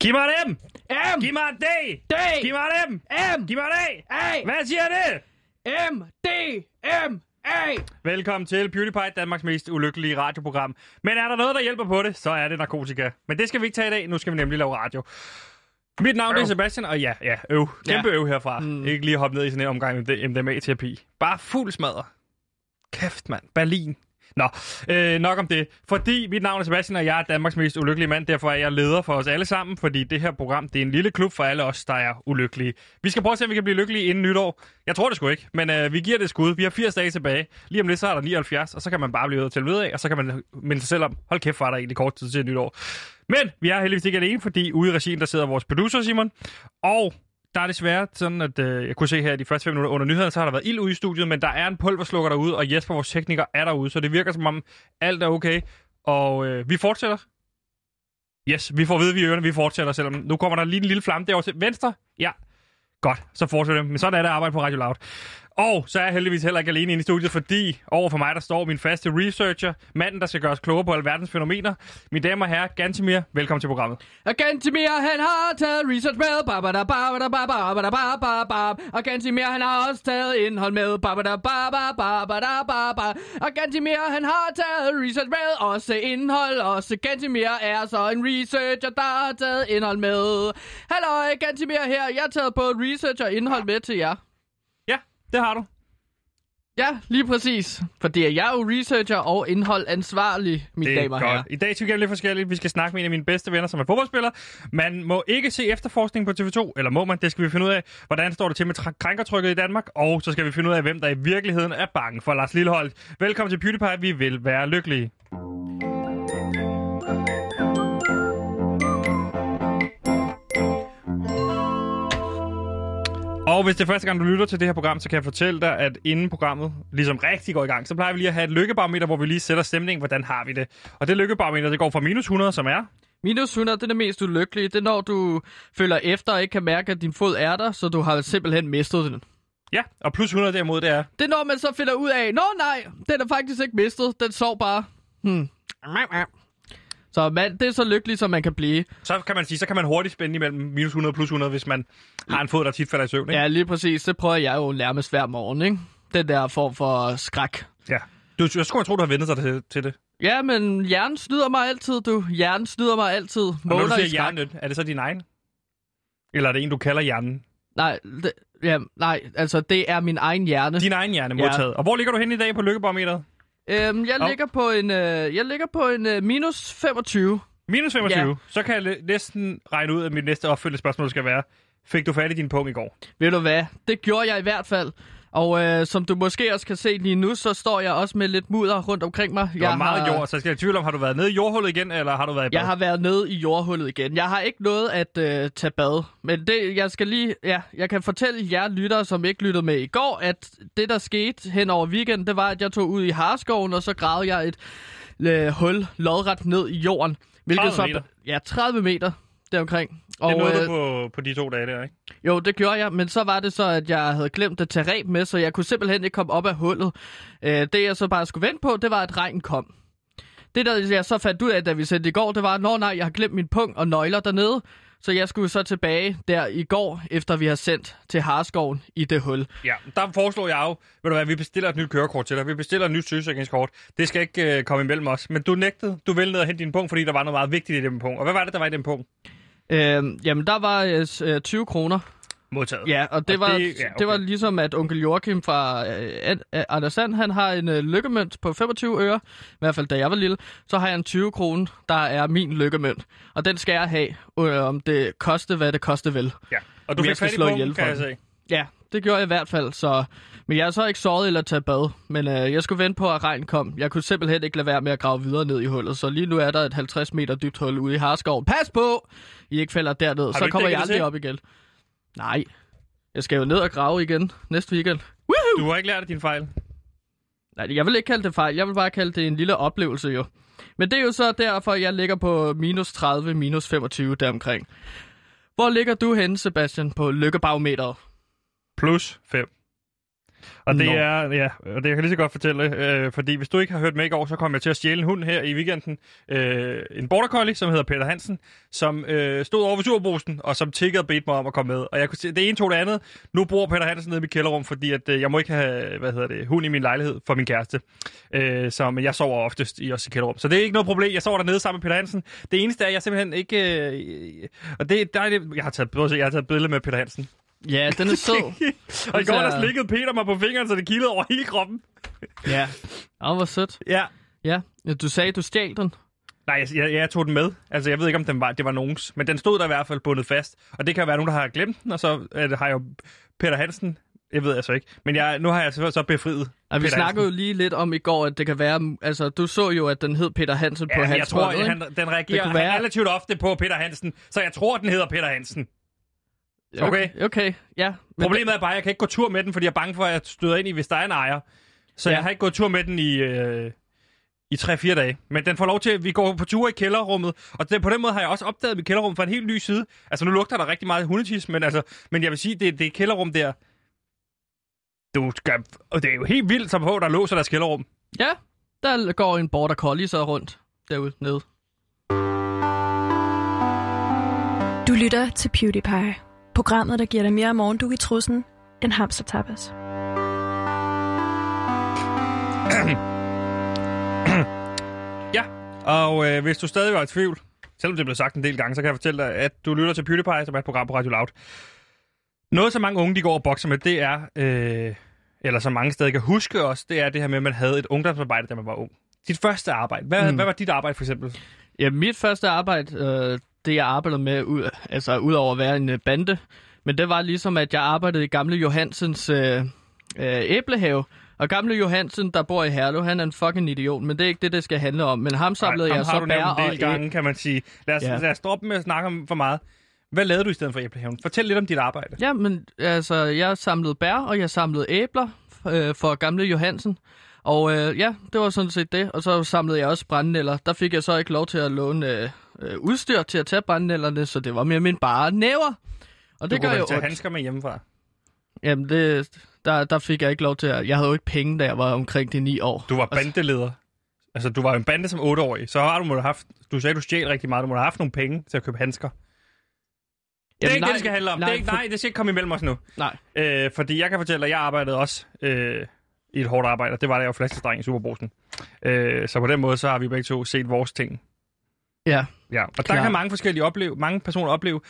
Giv mig dem! M, Giv mig D! D, Giv mig dem! M, Giv mig en A! Hvad siger det? M, D, M, A. Velkommen til PewDiePie, Danmarks mest ulykkelige radioprogram. Men er der noget, der hjælper på det, så er det narkotika. Men det skal vi ikke tage i dag. Nu skal vi nemlig lave radio. Mit navn er Sebastian, og ja, ja, øv. Kæmpe Ja. øv herfra. Mm. Ikke lige hoppe ned i sådan en omgang med MDMA-terapi. Bare fuld smadre. Kæft, mand. Berlin. Nå, øh, nok om det. Fordi mit navn er Sebastian, og jeg er Danmarks mest ulykkelige mand. Derfor er jeg leder for os alle sammen, fordi det her program det er en lille klub for alle os, der er ulykkelige. Vi skal prøve at se, om vi kan blive lykkelige inden nytår. Jeg tror det sgu ikke, men øh, vi giver det skud. Vi har 80 dage tilbage. Lige om lidt, så er der 79, og så kan man bare blive til ved af, og så kan man minde sig selv om, hold kæft, var der egentlig kort tid til nytår. Men vi er heldigvis ikke alene, fordi ude i regien, der sidder vores producer, Simon. Og der er desværre sådan, at øh, jeg kunne se her i de første fem minutter under nyhederne, så har der været ild ude i studiet, men der er en pulverslukker derude, og Jesper, vores tekniker, er derude, så det virker som om alt er okay. Og øh, vi fortsætter. Yes, vi får at vide, at vi ørerne, vi fortsætter, selvom nu kommer der lige en lille flamme derovre til venstre. Ja, godt, så fortsætter vi. Men sådan er det at arbejde på Radio Loud. Og så er jeg heldigvis heller ikke alene inde i studiet, fordi over for mig, der står min faste researcher, manden, der skal gøre os klogere på alverdens fænomener. Mine damer og herrer, Gantemir, velkommen til programmet. Og Gantemir, han har taget research med. Ba ba da. Og Gantemir, han har også taget indhold med. Ba ba da. Og Gantemir, han har taget research med. Også indhold. Også Gantemir er så en researcher, der har taget indhold med. Hallo, Gantemir her. Jeg har taget både research og indhold med til jer. Det har du. Ja, lige præcis. Fordi jeg er jo researcher og indhold ansvarlig, mine Det er damer og godt. herrer. I dag skal vi lidt forskelligt. Vi skal snakke med en af mine bedste venner, som er fodboldspiller. Man må ikke se efterforskning på TV2, eller må man? Det skal vi finde ud af. Hvordan står det til med tr- krænkertrykket i Danmark? Og så skal vi finde ud af, hvem der i virkeligheden er bange for Lars Lillehold. Velkommen til PewDiePie. Vi vil være lykkelige. Og hvis det er første gang, du lytter til det her program, så kan jeg fortælle dig, at inden programmet ligesom rigtig går i gang, så plejer vi lige at have et lykkebarometer, hvor vi lige sætter stemningen, hvordan har vi det. Og det lykkebarometer, det går fra minus 100, som er... Minus 100, det er det mest ulykkelige. Det er når du følger efter og ikke kan mærke, at din fod er der, så du har simpelthen mistet den. Ja, og plus 100 derimod, det er... Det er når man så finder ud af, nå nej, den er faktisk ikke mistet, den sov bare. Hmm. Så man, det er så lykkeligt, som man kan blive. Så kan man sige, så kan man hurtigt spænde imellem minus 100 og plus 100, hvis man har en fod, der tit falder i søvn, ikke? Ja, lige præcis. Det prøver jeg jo nærmest hver morgen, ikke? Den der form for skræk. ja. Du, jeg skulle tro, du har vendt sig til, til det. Ja, men hjernen snyder mig altid, du. Hjernen snyder mig altid. Og når du Måler siger hjernen, er det så din egen? Eller er det en, du kalder hjernen? Nej, det, ja, nej, altså det er min egen hjerne. Din egen hjerne Ja. modtaget. Og hvor ligger du hen i dag på lykkebarometeret? Øhm, jeg, Hov. ligger på en, øh, jeg ligger på en øh, minus 25. Minus 25. Ja. Så kan jeg næsten regne ud, at mit næste opfølgende spørgsmål skal være, fik du fat i din punkt i går? Ved du hvad? Det gjorde jeg i hvert fald. Og øh, som du måske også kan se lige nu, så står jeg også med lidt mudder rundt omkring mig. Det var meget jord, så jeg skal i tvivl om, har du været nede i jordhullet igen, eller har du været i bad? Jeg har været nede i jordhullet igen. Jeg har ikke noget at øh, tage bad. Men det, jeg skal lige, ja, jeg kan fortælle jer lyttere, som ikke lyttede med i går, at det, der skete hen over weekenden, det var, at jeg tog ud i Harskoven, og så gravede jeg et øh, hul lodret ned i jorden. 30 så, meter? Ja, 30 meter deromkring. Det nåede øh, du på, på de to dage der, ikke? Jo, det gjorde jeg, men så var det så, at jeg havde glemt at tage reb med, så jeg kunne simpelthen ikke komme op af hullet. Øh, det jeg så bare skulle vente på, det var, at regnen kom. Det der jeg så fandt ud af, da vi sendte i går, det var, at nej, jeg har glemt min punkt og nøgler dernede. Så jeg skulle så tilbage der i går, efter vi har sendt til Harskoven i det hul. Ja, der foreslår jeg jo, ved du hvad, vi bestiller et nyt kørekort til dig. Vi bestiller et nyt sygesikringskort. Det skal ikke øh, komme imellem os. Men du nægtede. Du ville ned og hente din punkt, fordi der var noget meget vigtigt i den punkt. Og hvad var det, der var i den punkt? Øh, jamen, der var øh, s- øh, 20 kroner. Modtaget. Ja, og det, Og var, det- ja, okay. det var ligesom, at onkel Joachim fra øh, øh, Anders Sand, han har en øh, lykkemønt på 25 øre, i hvert fald da jeg var lille, så har jeg en 20 kroner, der er min lykkemønt. Og den skal jeg have, øh, om det koste, hvad det koste vel. Ja. Og du fik fat i ihjel kan jeg se. Ja, det gjorde jeg i hvert fald, så... Men jeg har så ikke sovet eller taget bad, men øh, jeg skulle vente på, at regn kom. Jeg kunne simpelthen ikke lade være med at grave videre ned i hullet, så lige nu er der et 50 meter dybt hul ude i Harskoven. Pas på! I ikke falder derned, så kommer jeg aldrig til? op igen. Nej, jeg skal jo ned og grave igen næste weekend. Woohoo! Du har ikke lært af din fejl. Nej, jeg vil ikke kalde det fejl. Jeg vil bare kalde det en lille oplevelse, jo. Men det er jo så derfor, jeg ligger på minus 30, minus 25 deromkring. Hvor ligger du henne, Sebastian, på lykkebarometeret? Plus 5. Og det Nå. er, ja, og det kan jeg lige så godt fortælle, øh, fordi hvis du ikke har hørt med i går, så kom jeg til at stjæle en hund her i weekenden. Øh, en border collie, som hedder Peter Hansen, som øh, stod over ved turbrusen, og som tiggede og bedte mig om at komme med. Og jeg kunne se, det ene tog det andet. Nu bor Peter Hansen nede i mit kælderrum, fordi at, øh, jeg må ikke have, hvad hedder det, hund i min lejlighed for min kæreste. Øh, så, men jeg sover oftest i også i kælderrum. Så det er ikke noget problem. Jeg sover dernede sammen med Peter Hansen. Det eneste er, at jeg simpelthen ikke... Øh, og det, der er det, jeg har taget, jeg har taget billeder med Peter Hansen. Ja, den er sød. og i går der slikkede Peter mig på fingeren, så det kildede over hele kroppen. ja. Åh, hvor sødt. Ja. Ja, du sagde, du stjal den. Nej, jeg, jeg, jeg tog den med. Altså, jeg ved ikke, om den var, det var nogens. Men den stod der i hvert fald bundet fast. Og det kan være nogen, der har glemt den, og så øh, har jeg jo Peter Hansen. Jeg ved altså ikke. Men jeg, nu har jeg så, så befriet Ja, vi Peter snakkede jo Hansen. lige lidt om i går, at det kan være... Altså, du så jo, at den hed Peter Hansen på Ja, men hans jeg tror, at han, den reagerer Det være- relativt ofte på Peter Hansen. Så jeg tror, den hedder Peter Hansen. Okay. Okay, okay ja. Men Problemet er bare, at jeg kan ikke gå tur med den, fordi jeg er bange for, at jeg støder ind i, hvis der er en ejer. Så Ja. jeg har ikke gået tur med den i, øh, i 3-4 dage. Men den får lov til, vi går på tur i kælderrummet, og det, på den måde har jeg også opdaget mit kælderrum fra en helt ny side. Altså nu lugter der rigtig meget hundetis, men, altså, men jeg vil sige, det, det er kælderrum der. Du skal, og det er jo helt vildt, som på, der låser deres kælderrum. Ja, der går en border collie så rundt derude nede. Du lytter til PewDiePie. Programmet, der giver dig mere morgendug i trussen end hamster tapas. Ja, og øh, hvis du stadig var i tvivl, selvom det blev sagt en del gange, så kan jeg fortælle dig, at du lytter til PewDiePie, som er et program på Radio Loud. Noget, som mange unge de går og bokser med, det er, øh, eller som mange stadig kan huske også, det er det her med, at man havde et ungdomsarbejde, da man var ung. Dit første arbejde. Hvad, Mm. mm. hvad var dit arbejde for eksempel? Ja, mit første arbejde, øh, det jeg arbejdede med, ud, altså udover at være en øh, bande, men det var ligesom, at jeg arbejdede i gamle Johansens øh, øh, æblehave. Og gamle Johansen, der bor i Herlev, han er en fucking idiot, men det er ikke det, det skal handle om. Men ham samlede Ej, jeg ham har så bær og del gange, kan man sige. Lad os, Ja. lad os droppe med at snakke om for meget. Hvad lavede du i stedet for æblehaven? Fortæl lidt om dit arbejde. Ja, men altså, jeg samlede bær, og jeg samlede æbler øh, for gamle Johansen. Og øh, ja, det var sådan set det. Og så samlede jeg også brændenælder. Der fik jeg så ikke lov til at låne øh, øh, udstyr til at tage brændenælderne, så det var mere min bare næver. Og Du det kunne gør jo tage handsker med hjemmefra. Jamen, det, der, der fik jeg ikke lov til at... Jeg havde jo ikke penge, da jeg var omkring de ni år. Du var bandeleder. Altså, du var jo en bande som 8-årig. Så har du må have haft... Du sagde, du stjal rigtig meget. Du må have haft nogle penge til at købe handsker. Det er Jamen, ikke det, det skal handle om. Nej, det er ikke, for- nej, det skal ikke komme imellem os nu. Nej. Øh, fordi jeg kan fortælle, at jeg arbejdede også øh, i et hårdt arbejde, og det var da jeg var flaskestræng i Superbrusen. Øh, så på den måde, så har vi begge to set vores ting. Ja. Ja, og der Klar. kan mange forskellige opleve, mange personer opleve,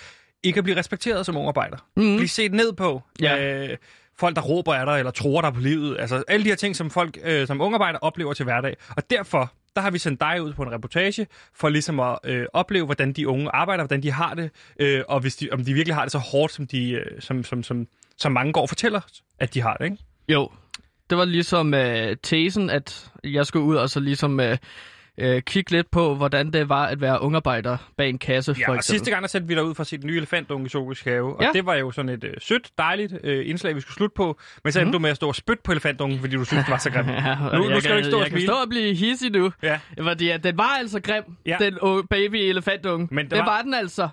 ikke at blive respekteret som ungarbejder. Mm. Blive set ned på. Ja. Øh, folk, der råber af dig, eller tror dig på livet. Altså alle de her ting, som folk øh, som ungarbejder oplever til hverdag. Og derfor, der har vi sendt dig ud på en reportage, for ligesom at øh, opleve, hvordan de unge arbejder, hvordan de har det, øh, og hvis de, om de virkelig har det så hårdt, som, de, øh, som, som, som, som mange går og fortæller, at de har det. Ikke? Jo. Det var ligesom øh, tesen, at jeg skulle ud og så ligesom øh, øh, kigge lidt på, hvordan det var at være ungarbejder bag en kasse, Ja, for eksempel. sidste gang der sendte vi dig ud for at se den nye elefantunge i Zoologisk Have, og Ja. det var jo sådan et øh, sødt, dejligt øh, indslag, vi skulle slutte på, men så endte Mhm. du med at stå og spytte på elefantungen, fordi du synes, det var så grimt. Ja, Nu- nu skal du ikke kan- stå og Jeg kan smile. stå og blive hissig nu. Ja. Fordi at den var altså grim, Ja. den uh, baby elefantunge. Men det det, var- var... den altså.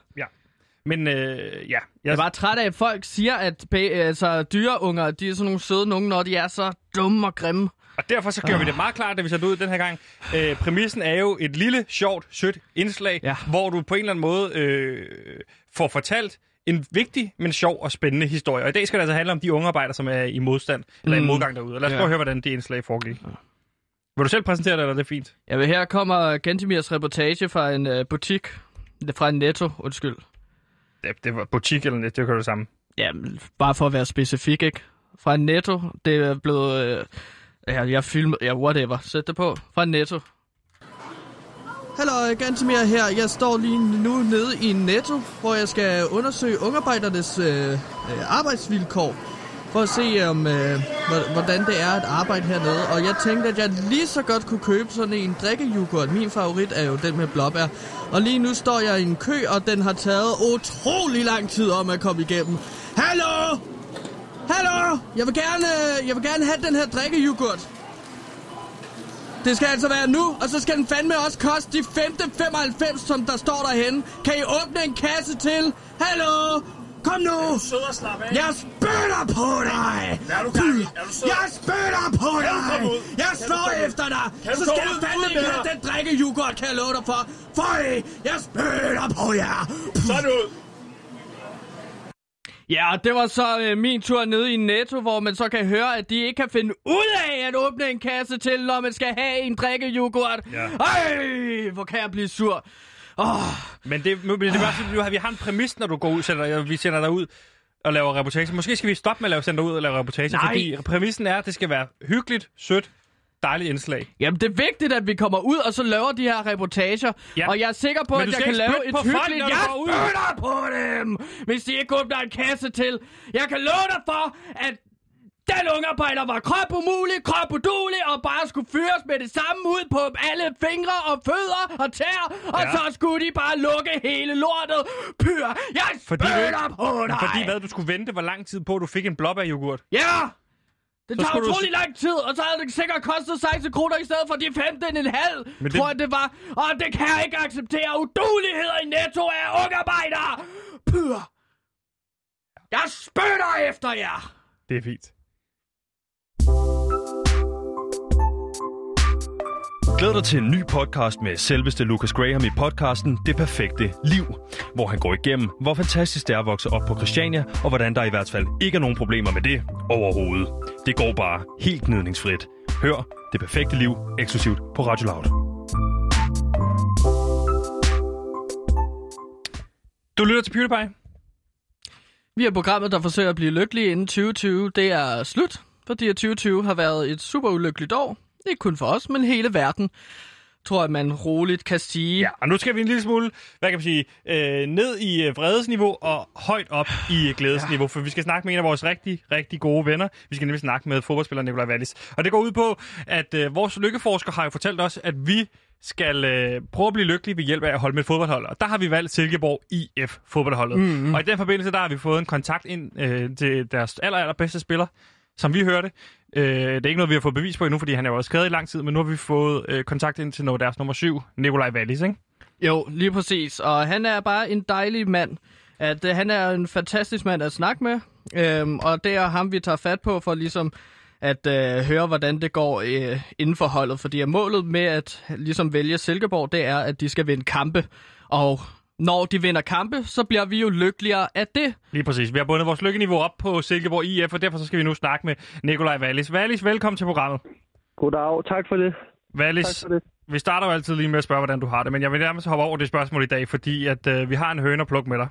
Men øh, ja, Jeg er bare træt af, at folk siger, at altså, dyreunger, de er sådan nogle søde nogen, når de er så dumme og grimme. Og derfor så gør vi det meget klart, da vi sætter ud den her gang. Øh, præmissen er jo et lille, sjovt, sødt indslag, Ja. hvor du på en eller anden måde øh, får fortalt en vigtig, men sjov og spændende historie. Og i dag skal det altså handle om de unge arbejdere, som er i modstand, eller i Mm. modgang derude. Og lad os Ja. prøve at høre, hvordan det indslag foregik. Vil du selv præsentere det, eller er det fint? Ja, her kommer Gentimirs reportage fra en uh, butik. Fra en netto, undskyld. Det, det var butik eller net, det kan det samme. Ja, bare for at være specifik, ikke? Fra en netto, det er blevet... Øh, ja, jeg filmet... Ja, whatever. Sæt det på. Fra netto. Hallo, Gantemir her. Jeg står lige nu nede i Netto, hvor jeg skal undersøge ungarbejdernes øh, øh arbejdsvilkår. For at se, om, øh, hvordan det er at arbejde hernede. Og jeg tænkte, at jeg lige så godt kunne købe sådan en drikkejoghurt. Min favorit er jo den med blåbær. Og lige nu står jeg i en kø, og den har taget utrolig lang tid om at komme igennem. Hallo! Hallo! Jeg vil gerne, jeg vil gerne have den her drikkejoghurt. Det skal altså være nu, og så skal den fandme også koste de 5,95, som der står derhenne. Kan I åbne en kasse til? Hallo? Kom nu! Sød og slap af. Jeg spytter på dig! Er du gang? Er du sød? Jeg spytter på Kan du komme ud? dig! Jeg slår efter dig! Kan du Så skal ud? fandme med dig? den drikke yoghurt, kan jeg love dig for! Føj! Jeg spytter på jer! Sådan ud. Ja, det var så øh, min tur nede i Netto, hvor man så kan høre, at de ikke kan finde ud af at åbne en kasse til, når man skal have en drikkejoghurt. Ja. Ej, hvor kan jeg blive sur. Åh, Men det, men det er bare, sådan, nu har vi har en præmis, når du går ud, sender, vi sender dig ud og laver reportage. Måske skal vi stoppe med at lave, sende dig ud og lave reportage, Nej. fordi præmissen er, at det skal være hyggeligt, sødt, dejligt indslag. Jamen, det er vigtigt, at vi kommer ud og så laver de her reportager. Ja. Og jeg er sikker på, Men at jeg kan lave et folk, hyggeligt... du Jeg spytter på dem, hvis de ikke åbner en kasse til. Jeg kan love dig for, at den ungarbejder var krop umulig, krop udulig, og bare skulle fyres med det samme ud på alle fingre og fødder og tær, og Ja. så skulle de bare lukke hele lortet. Pyr, jeg Fordi, spytter du, på dig! fordi hvad, du skulle vente hvor lang tid på, du fik en blåbæryoghurt. Ja! Det tager du utrolig s- lang tid, og så havde det sikkert kostet 16 kroner i stedet for de 15 en halv, Men det- tror jeg det var. Og det kan jeg ikke acceptere. Uduligheder i netto af ungarbejdere! Pyr! Jeg spytter efter jer! Det er fint. Glæd dig til en ny podcast med selveste Lucas Graham i podcasten Det Perfekte Liv, hvor han går igennem, hvor fantastisk det er at vokse op på Christiania, og hvordan der i hvert fald ikke er nogen problemer med det overhovedet. Det går bare helt gnidningsfrit. Hør Det Perfekte Liv eksklusivt på Radio Loud. Du lytter til PewDiePie. Vi er programmet, der forsøger at blive lykkelige inden 2020. Det er slut, fordi at 2020 har været et super ulykkeligt år. Ikke kun for os, men hele verden. Tror jeg, man roligt kan sige. Ja, og nu skal vi en lille smule, hvad kan man sige, øh, ned i øh, vredesniveau og højt op i øh, glædesniveau, ja. for vi skal snakke med en af vores rigtig, rigtig gode venner. Vi skal nemlig snakke med fodboldspiller Nikolaj Wallis. Og det går ud på, at øh, vores lykkeforsker har jo fortalt os, at vi skal øh, prøve at blive lykkelige ved hjælp af at holde med et fodboldhold. Og der har vi valgt Silkeborg IF fodboldholdet. Mm-hmm. Og i den forbindelse, der har vi fået en kontakt ind øh, til deres aller, allerbedste spiller, som vi hørte. Øh, det er ikke noget, vi har fået bevis på endnu, fordi han er jo også skadet i lang tid, men nu har vi fået øh, kontakt ind til noget, deres nummer syv, Nikolaj Wallis, ikke? Jo, lige præcis. Og han er bare en dejlig mand. At, øh, han er en fantastisk mand at snakke med. Øhm, og det er ham, vi tager fat på for ligesom at øh, høre, hvordan det går øh, inden for holdet. Fordi målet med at ligesom vælge Silkeborg, det er, at de skal vinde kampe. Og når de vinder kampe, så bliver vi jo lykkeligere af det. Lige præcis. Vi har bundet vores lykkeniveau op på Silkeborg IF, og derfor så skal vi nu snakke med Nikolaj Wallis. Wallis, velkommen til programmet. Goddag, tak for det. Wallis, Tak for det. vi starter jo altid lige med at spørge, hvordan du har det, men jeg vil nærmest hoppe over det spørgsmål i dag, fordi at øh, vi har en høne at plukke med dig.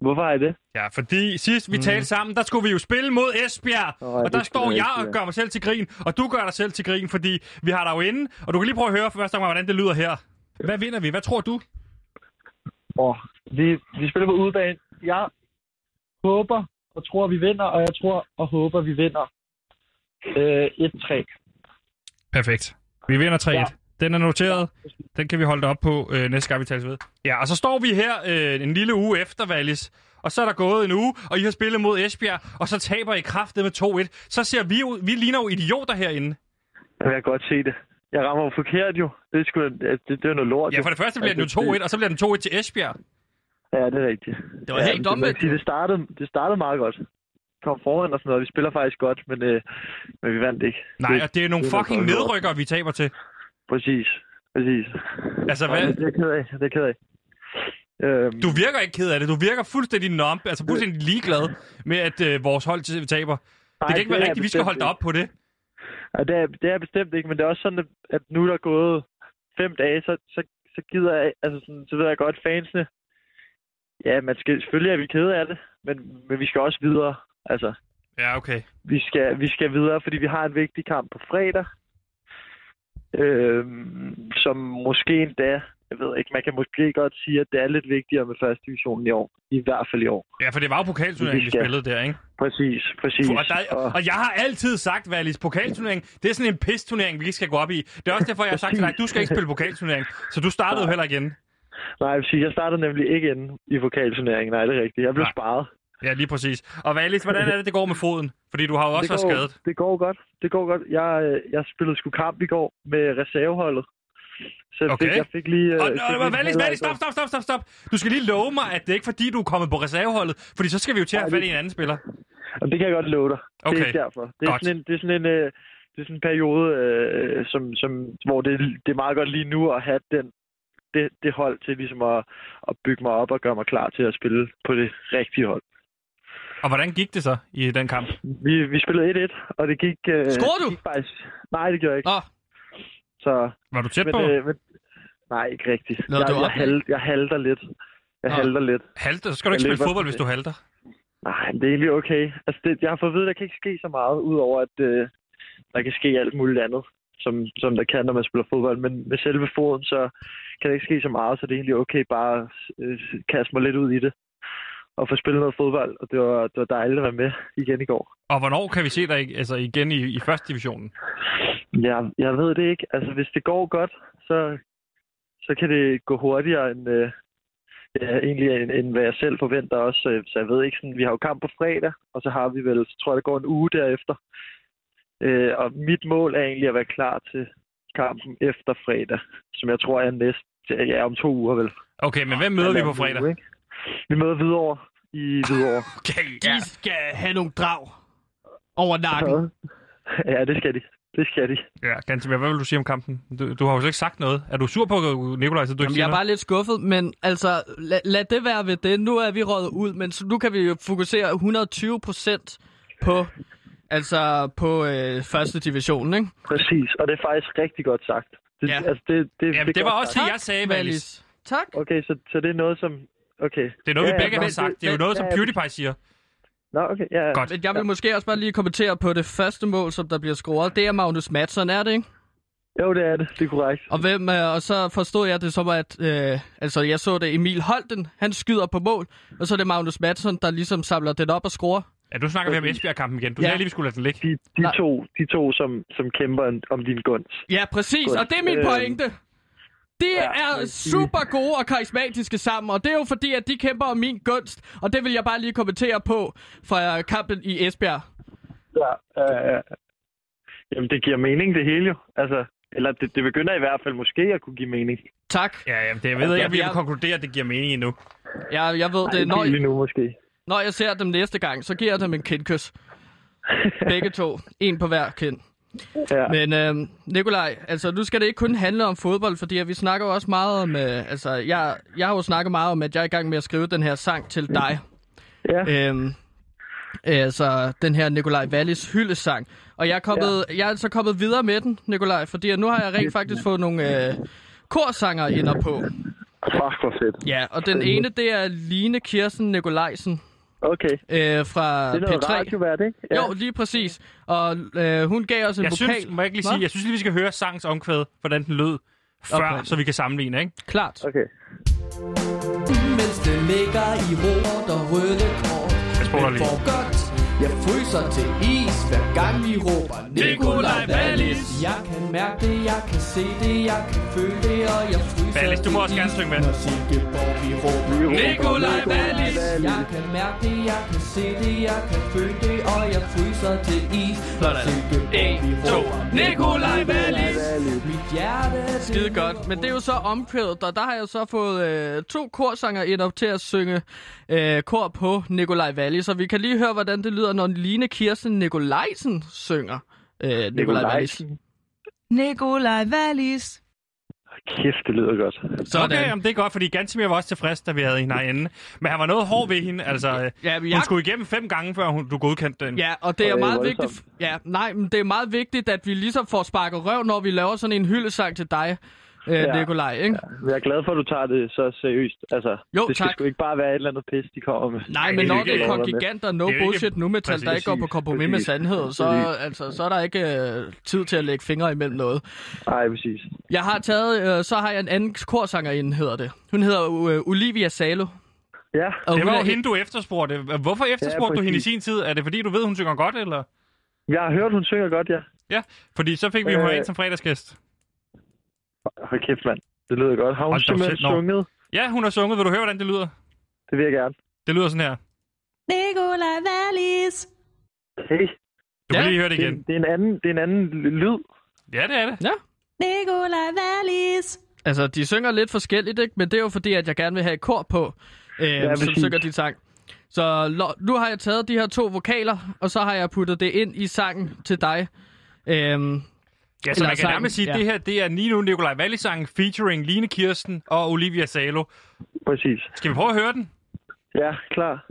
Hvorfor er det? Ja, fordi sidst vi mm. talte sammen, der skulle vi jo spille mod Esbjerg, Åh, og der står jeg og gør mig selv til grin, og du gør dig selv til grin, fordi vi har dig jo inde, og du kan lige prøve at høre for første gang, hvordan det lyder her. Hvad vinder vi? Hvad tror du? Åh, vi, vi spiller på udebane. Jeg håber og tror, vi vinder, og jeg tror og håber, vi vinder øh, 1-3. Perfekt. Vi vinder 3-1. Ja. Den er noteret. Den kan vi holde op på øh, næste gang, vi tales ved. Ja, og så står vi her øh, en lille uge efter, Wallis. Og så er der gået en uge, og I har spillet mod Esbjerg, og så taber I kraftet med 2-1. Så ser vi jo, vi ligner jo idioter herinde. Jeg kan godt se det. Jeg rammer forkert jo. Det er, sgu, det, det, det er noget lort. Ja, for det første bliver den Altså, jo 2-1, og så bliver den 2-1 til Esbjerg. Ja, det er rigtigt. Det var ja, helt men det, det, startede, det startede meget godt. Kom foran og sådan noget. Vi spiller faktisk godt, men, øh, men vi vandt ikke. Nej, og det er nogle det er fucking nedrykkere, vi taber til. Præcis. Præcis. Altså, hvad? det er ked af. Det er ked af. Øhm, Du virker ikke ked af det. Du virker fuldstændig numb, altså fuldstændig ligeglad med, at øh, vores hold til- taber. Det kan ikke være er rigtigt, vi skal holde dig op på det. Ja, det, er, det er bestemt ikke, men det er også sådan, at, nu er der gået fem dage, så, så, så gider jeg, altså sådan, så ved jeg godt, fansene, ja, man skal, selvfølgelig er vi kede af det, men, men vi skal også videre. Altså, Ja, okay. vi skal, vi skal videre, fordi vi har en vigtig kamp på fredag, øhm, som måske endda, jeg ved ikke, man kan måske godt sige, at det er lidt vigtigere med første divisionen i år. I hvert fald i år. Ja, for det var jo pokalturneringen, vi spillede der, ikke? Præcis, præcis. Og, der, og jeg har altid sagt, Valis, pokalturnering, det er sådan en pisturnering, vi ikke skal gå op i. Det er også derfor, jeg har sagt til dig, du skal ikke spille pokalturnering. Så du startede jo heller igen. Nej, jeg sige, jeg startede nemlig ikke inde i pokalturneringen. Nej, det er rigtigt. Jeg blev Nej. sparet. Ja, lige præcis. Og Valis, hvordan er det, det går med foden? Fordi du har jo også været går, skadet. Det går godt. Det går godt. Jeg, øh, jeg spillede sgu kamp i går med reserveholdet. Så jeg, Okay. fik, jeg fik lige... øh, Og, fik og, Valis, Valis, stop, stop, stop, stop, stop. Du skal lige love mig, at det er ikke fordi, du er kommet på reserveholdet, fordi så skal vi jo til at have fat i en anden spiller. Og det kan jeg godt love dig. Det Okay. er ikke derfor. Det er Godt. sådan en, det er sådan en, øh, det er sådan en periode, øh, som, som, hvor det, det er meget godt lige nu at have den, det, det hold til ligesom at, at bygge mig op og gøre mig klar til at spille på det rigtige hold. Og hvordan gik det så i den kamp? Vi, vi spillede 1-1, og det gik... Øh, Scorede du? det Gik faktisk, nej, det gjorde jeg ikke. Åh, Så, Var du tæt men, på? øh, men, nej, ikke rigtigt. Nåh, jeg, du jeg, hal, jeg halter lidt. Jeg Nå. halter lidt. Halter? Så skal du ikke jeg spille fodbold, hvis du halter. Nej, det er egentlig okay. Altså, det, jeg har fået at vide, at der kan ikke ske så meget, udover at øh, der kan ske alt muligt andet, som, som der kan, når man spiller fodbold. Men med selve foden, så kan der ikke ske så meget, så det er egentlig okay bare at øh, kaste mig lidt ud i det. Og få spillet noget fodbold, og det var, det var dejligt at være med igen i går. Og hvornår kan vi se dig ig- altså, igen i, i første divisionen? Jeg, jeg ved det ikke. Altså, hvis det går godt, så, så kan det gå hurtigere end, øh, ja, egentlig, end, end hvad jeg selv forventer også. Så, så jeg ved ikke sådan, vi har jo kamp på fredag, og så har vi vel, så tror jeg, der går en uge derefter. Øh, og mit mål er egentlig at være klar til kampen efter fredag, som jeg tror er næste, ja, om to uger vel. Okay, men hvem møder vi på fredag? Uge, ikke? Vi møder Hvidovre i Hvidovre. Okay, de skal have nogle drag over nakken. ja, det skal de. Det skal de. Ja, Gantemir, hvad vil du sige om kampen? Du, du har jo slet ikke sagt noget. Er du sur på Nikolaj, så du ikke Jamen, siger jeg er noget? bare lidt skuffet, men altså, lad, lad det være ved det. Nu er vi røget ud, men så nu kan vi jo fokusere 120 procent på, altså på øh, første division, ikke? Præcis, og det er faktisk rigtig godt sagt. Det, Ja. altså, det, det, Jamen, er det var også det, jeg sagde, Valis. Tak. Okay, så, så det er noget, som... Okay. Det er noget, vi begge nå, har sagt. Det er jo noget, som ja, ja. PewDiePie siger. Nå, okay, ja. ja. Godt. Men jeg vil måske også bare lige kommentere på det første mål, som der bliver scoret. Det er Magnus Madsen, er det ikke? Jo, det er det. Det er korrekt. Og, hvem, øh, og så forstod jeg det som, at øh, altså, jeg så det Emil Holten, han skyder på mål, og så er det Magnus Madsen, der ligesom samler den op og scorer. Ja, du snakker vi om Esbjerg-kampen igen. Du Ja. sagde lige, vi skulle lade den ligge. De, de, Nej. to, de to, som, som kæmper om din gunst. Ja, præcis, Godt. og det er min Øhm, pointe. De ja, er super gode og karismatiske sammen, og det er jo fordi, at de kæmper om min gunst, og det vil jeg bare lige kommentere på fra kampen i Esbjerg. Ja, øh, jamen, det giver mening, det hele jo. Altså, eller det, det begynder i hvert fald måske at kunne give mening. Tak. Ja, jamen, det jeg ved ikke, om vi jeg- kan konkludere, at det giver mening endnu. Jeg, jeg ved Ej, det, når, nu måske. når jeg ser dem næste gang, så giver jeg dem en kindkys. Begge to. En på hver kind. Ja. Men øh, Nikolaj, altså nu skal det ikke kun handle om fodbold, fordi vi snakker jo også meget om, øh, altså jeg, jeg har jo snakket meget om, at jeg er i gang med at skrive den her sang til dig. ja. Øhm, altså den her Nikolaj Wallis hyldesang. Og jeg er, kommet, ja. jeg er altså kommet videre med den, Nikolaj, fordi nu har jeg rent faktisk fået nogle øh, korsanger ind på. Fuck, hvor fedt. Ja, og den ene, det er Line Kirsten Nikolajsen Okay. øh, fra Det er noget P3. radiovært, ikke? Jo, lige præcis. Og øh, hun gav os en Jeg vokal. synes, må jeg ikke lige Hvad? sige, jeg synes lige, vi skal høre sangs omkvæd, hvordan den lød, før, Okay. så vi kan sammenligne, ikke? Klart. Okay. Mens det ligger i rot og røde kort Jeg spoler Men for godt Jeg fryser til is Hver gang vi råber Nikolaj Wallis Jeg kan mærke det, jeg kan se det Jeg kan føle det, og jeg fryser Wallis, du må også gerne synge med. Når Silkeborg vi råber Nikolaj Wallis Jeg kan mærke det, jeg kan se det Jeg kan føle det, og jeg fryser til is Sådan. En, to. Nikolaj Wallis Mit hjerte Skide godt. Men det er jo så omkvædet, og der har jeg så fået øh, to korsanger ind op til at synge øh, kor på Nikolaj Wallis. Så vi kan lige høre, hvordan det lyder, når Line Kirsten Nikolajsen synger øh, Nikolaj Wallis. Nikolaj Wallis. Kæft, det lyder godt. Sådan. Okay, jamen, det er godt, fordi Gantemir var også tilfreds, da vi havde hende herinde. Men han var noget hård ved hende. Altså, Ja, hun jeg skulle igennem fem gange, før hun, du godkendte den. Ja, og det er Og meget voldsomt. vigtigt. Ja, nej, men det er meget vigtigt, at vi ligesom får sparket røv, når vi laver sådan en hyldesang til dig, øh, Ja. Nikolaj, ikke? Men Jeg er glad for, at du tager det så seriøst. Altså, Jo, det skal tak. sgu ikke bare være et eller andet pis, de kommer med. Nej, men når det er med. kongiganter, no Det er bullshit, nu metal, der Præcis. ikke går på kompromis med sandhed, så, altså, så er der ikke øh, tid til at lægge fingre imellem noget. Nej, præcis. Jeg har taget, øh, så har jeg en anden korsangerinde, hedder det. Hun hedder øh, Olivia Salo. Ja, Og Det var er jo hende, du efterspurgte. Hvorfor efterspurgte Ja, du hende i sin tid? Er det fordi, du ved, hun synger godt, eller? jeg har hørt, hun synger godt, ja. Ja, fordi så fik vi jo Øh. hende ind som fredagsgæst. Hold kæft, mand. Det lyder godt. Har hun Hold simpelthen selv, sunget? Ja, hun har sunget. Vil du høre, hvordan det lyder? Det vil jeg gerne. Det lyder sådan her. Nikolaj Wallis. Hey, Du Ja, kan lige høre det det, igen. det, er en anden, det er en anden lyd. Ja, det er det. Ja. Nikolaj Wallis. Altså, de synger lidt forskelligt, ikke? Men det er jo fordi, at jeg gerne vil have et kor på, øh, ja, som præcis. synger de sang. Så nu har jeg taget de her to vokaler, og så har jeg puttet det ind i sangen til dig. Øhm, Ja, så Eller man kan nærmest sige, at ja. det her det er Nino Nikolaj Wallis sang featuring Line Kirsten og Olivia Salo. Præcis. Skal vi prøve at høre den? Ja, klar.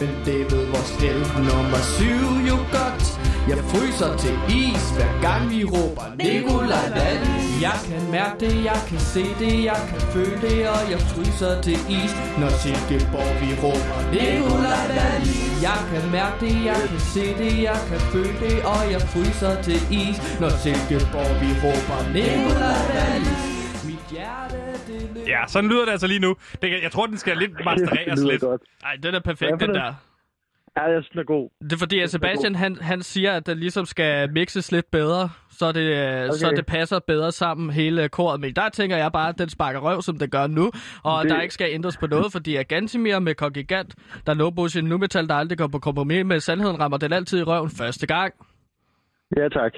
Men det ved vores hjælp nummer syv jo godt Jeg fryser til is, hver gang vi råber Nikolaj Wallis Jeg kan mærke det, jeg kan se det, jeg kan føle det Og jeg fryser til is, når Silkeborg vi råber Nikolaj Wallis Jeg kan mærke det, jeg kan se det, jeg kan føle det Og jeg fryser til is, når Silkeborg vi råber Nikolaj Wallis Mit hjerte, det Ja, sådan lyder det altså lige nu. Det, kan- jeg tror, den skal lidt mastereres lidt. godt. ej, den er perfekt, den det? der. Ja, jeg synes, den er god. Det er fordi, at Sebastian han, han siger, at den ligesom skal mixes lidt bedre, så det, okay. så det passer bedre sammen hele koret. Men der tænker jeg bare, at den sparker røv, som det gør nu, og det... Der ikke skal ændres på noget, fordi at Gantimir med Kongigant, der lå bullshit nu metal, der aldrig går på kompromis med sandheden, rammer den altid i røven første gang. Ja, tak.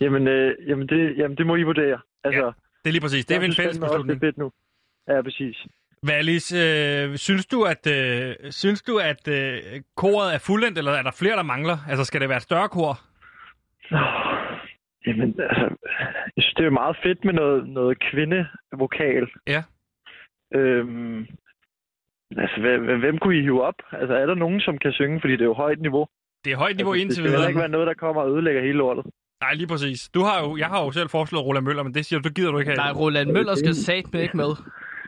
Jamen, øh, jamen, det, jamen det må I vurdere. Altså, Ja, Det er lige præcis. Det er en fælles beslutning. Det er fedt nu. Ja, præcis. Wallis, øh, synes du, at, øh, synes du, at øh, koret er fuldendt, eller er der flere, der mangler? Altså, skal det være et større kor? Nå, Jamen, altså, jeg synes, det er meget fedt med noget, noget kvindevokal. Ja. Øhm, altså, hvem, hvem kunne I hive op? Altså, er der nogen, som kan synge? Fordi det er jo højt niveau. Det er højt niveau altså, indtil Det skal ikke videre. være noget, der kommer og ødelægger hele lortet. Nej, lige præcis. Du har jo, jeg har jo selv foreslået Roland Møller, men det siger du, det gider du ikke have. Nej, Roland Møller skal satme ikke med.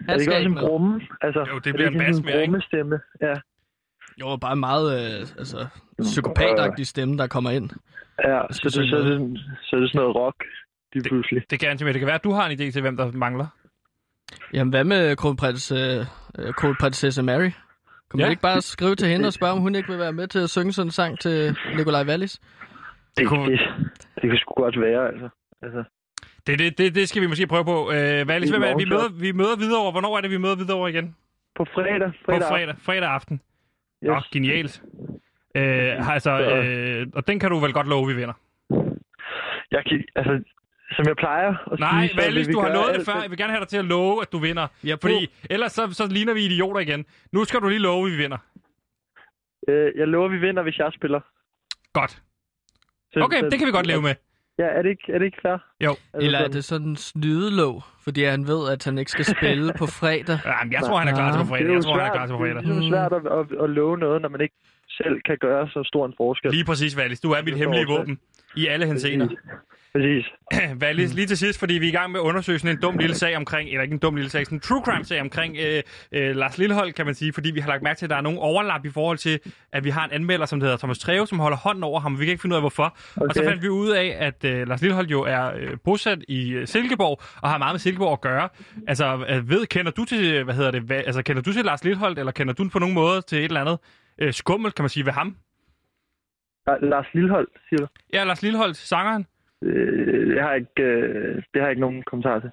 Er det ikke også en brumme? Altså, Jo, det er bliver en ikke bas sådan mere, ikke? brummestemme? Ja. Jo, bare meget øh, altså, psykopatagtig stemme, der kommer ind. Ja, så, det, så, er det, så er det sådan noget rock, lige pludselig. Det kan jeg Det kan være, at du har en idé til, hvem der mangler. Jamen, hvad med kronprins, øh, øh, kronprinsesse Mary? Kan man Ja. ikke bare skrive til hende og spørge, om hun ikke vil være med til at synge sådan en sang til Nikolaj Wallis? Det, kunne- det, det kan sgu godt være, altså. altså Det, det, det, det skal vi måske prøve på. Øh, er hvem er, det? vi, møder, vi møder videre over. Hvornår er det, vi møder videre over igen? på fredag. På fredag fredag, fredag aften. Yes. Nå, genialt. Øh, altså, øh, og den kan du vel godt love, vi vinder. Jeg kan, altså, som jeg plejer at Nej, sige, vi du har lovet det før. Jeg vil gerne have dig til at love, at du vinder. Ja, Fordi ellers så, så ligner vi idioter igen. Nu skal du lige love, at vi vinder. Øh, jeg lover, vi vinder, hvis jeg spiller. Godt. Okay, det kan vi godt leve med. Ja, er det ikke, er det ikke fair? Jo. Altså, Eller er sådan- det sådan en snydelov, fordi han ved, at han ikke skal spille på fredag? Jamen, jeg tror, han er klar til på Det fredag. er jo Jeg tror, han er klar til på fredag. Det er jo svært at, at, at love noget, når man ikke selv kan gøre så stor en forskel. Lige præcis, Wallis. Du er mit hemmelige våben. I alle henseender. Præcis. Wallis, lige til sidst, fordi vi er i gang med at undersøge sådan en dum lille sag omkring, eller ikke en dum lille sag, sådan en true crime sag omkring øh, øh, Lars Lillehold, kan man sige, fordi vi har lagt mærke til, at der er nogle overlap i forhold til, at vi har en anmelder, som hedder Thomas Treve, som holder hånden over ham, vi kan ikke finde ud af, hvorfor. Okay. Og så fandt vi ud af, at øh, Lars Lillehold jo er øh, bosat i øh, Silkeborg, og har meget med Silkeborg at gøre. Altså, øh, ved, kender du til, hvad hedder det, hvad, altså, kender du til Lars Lillehold, eller kender du på nogen måde til et eller andet øh, skummel, kan man sige, ved ham? Lars Lillehold, siger du? Ja, Lars Lillehold, sangeren. Øh, jeg har ikke, øh, det har jeg ikke nogen kommentar til.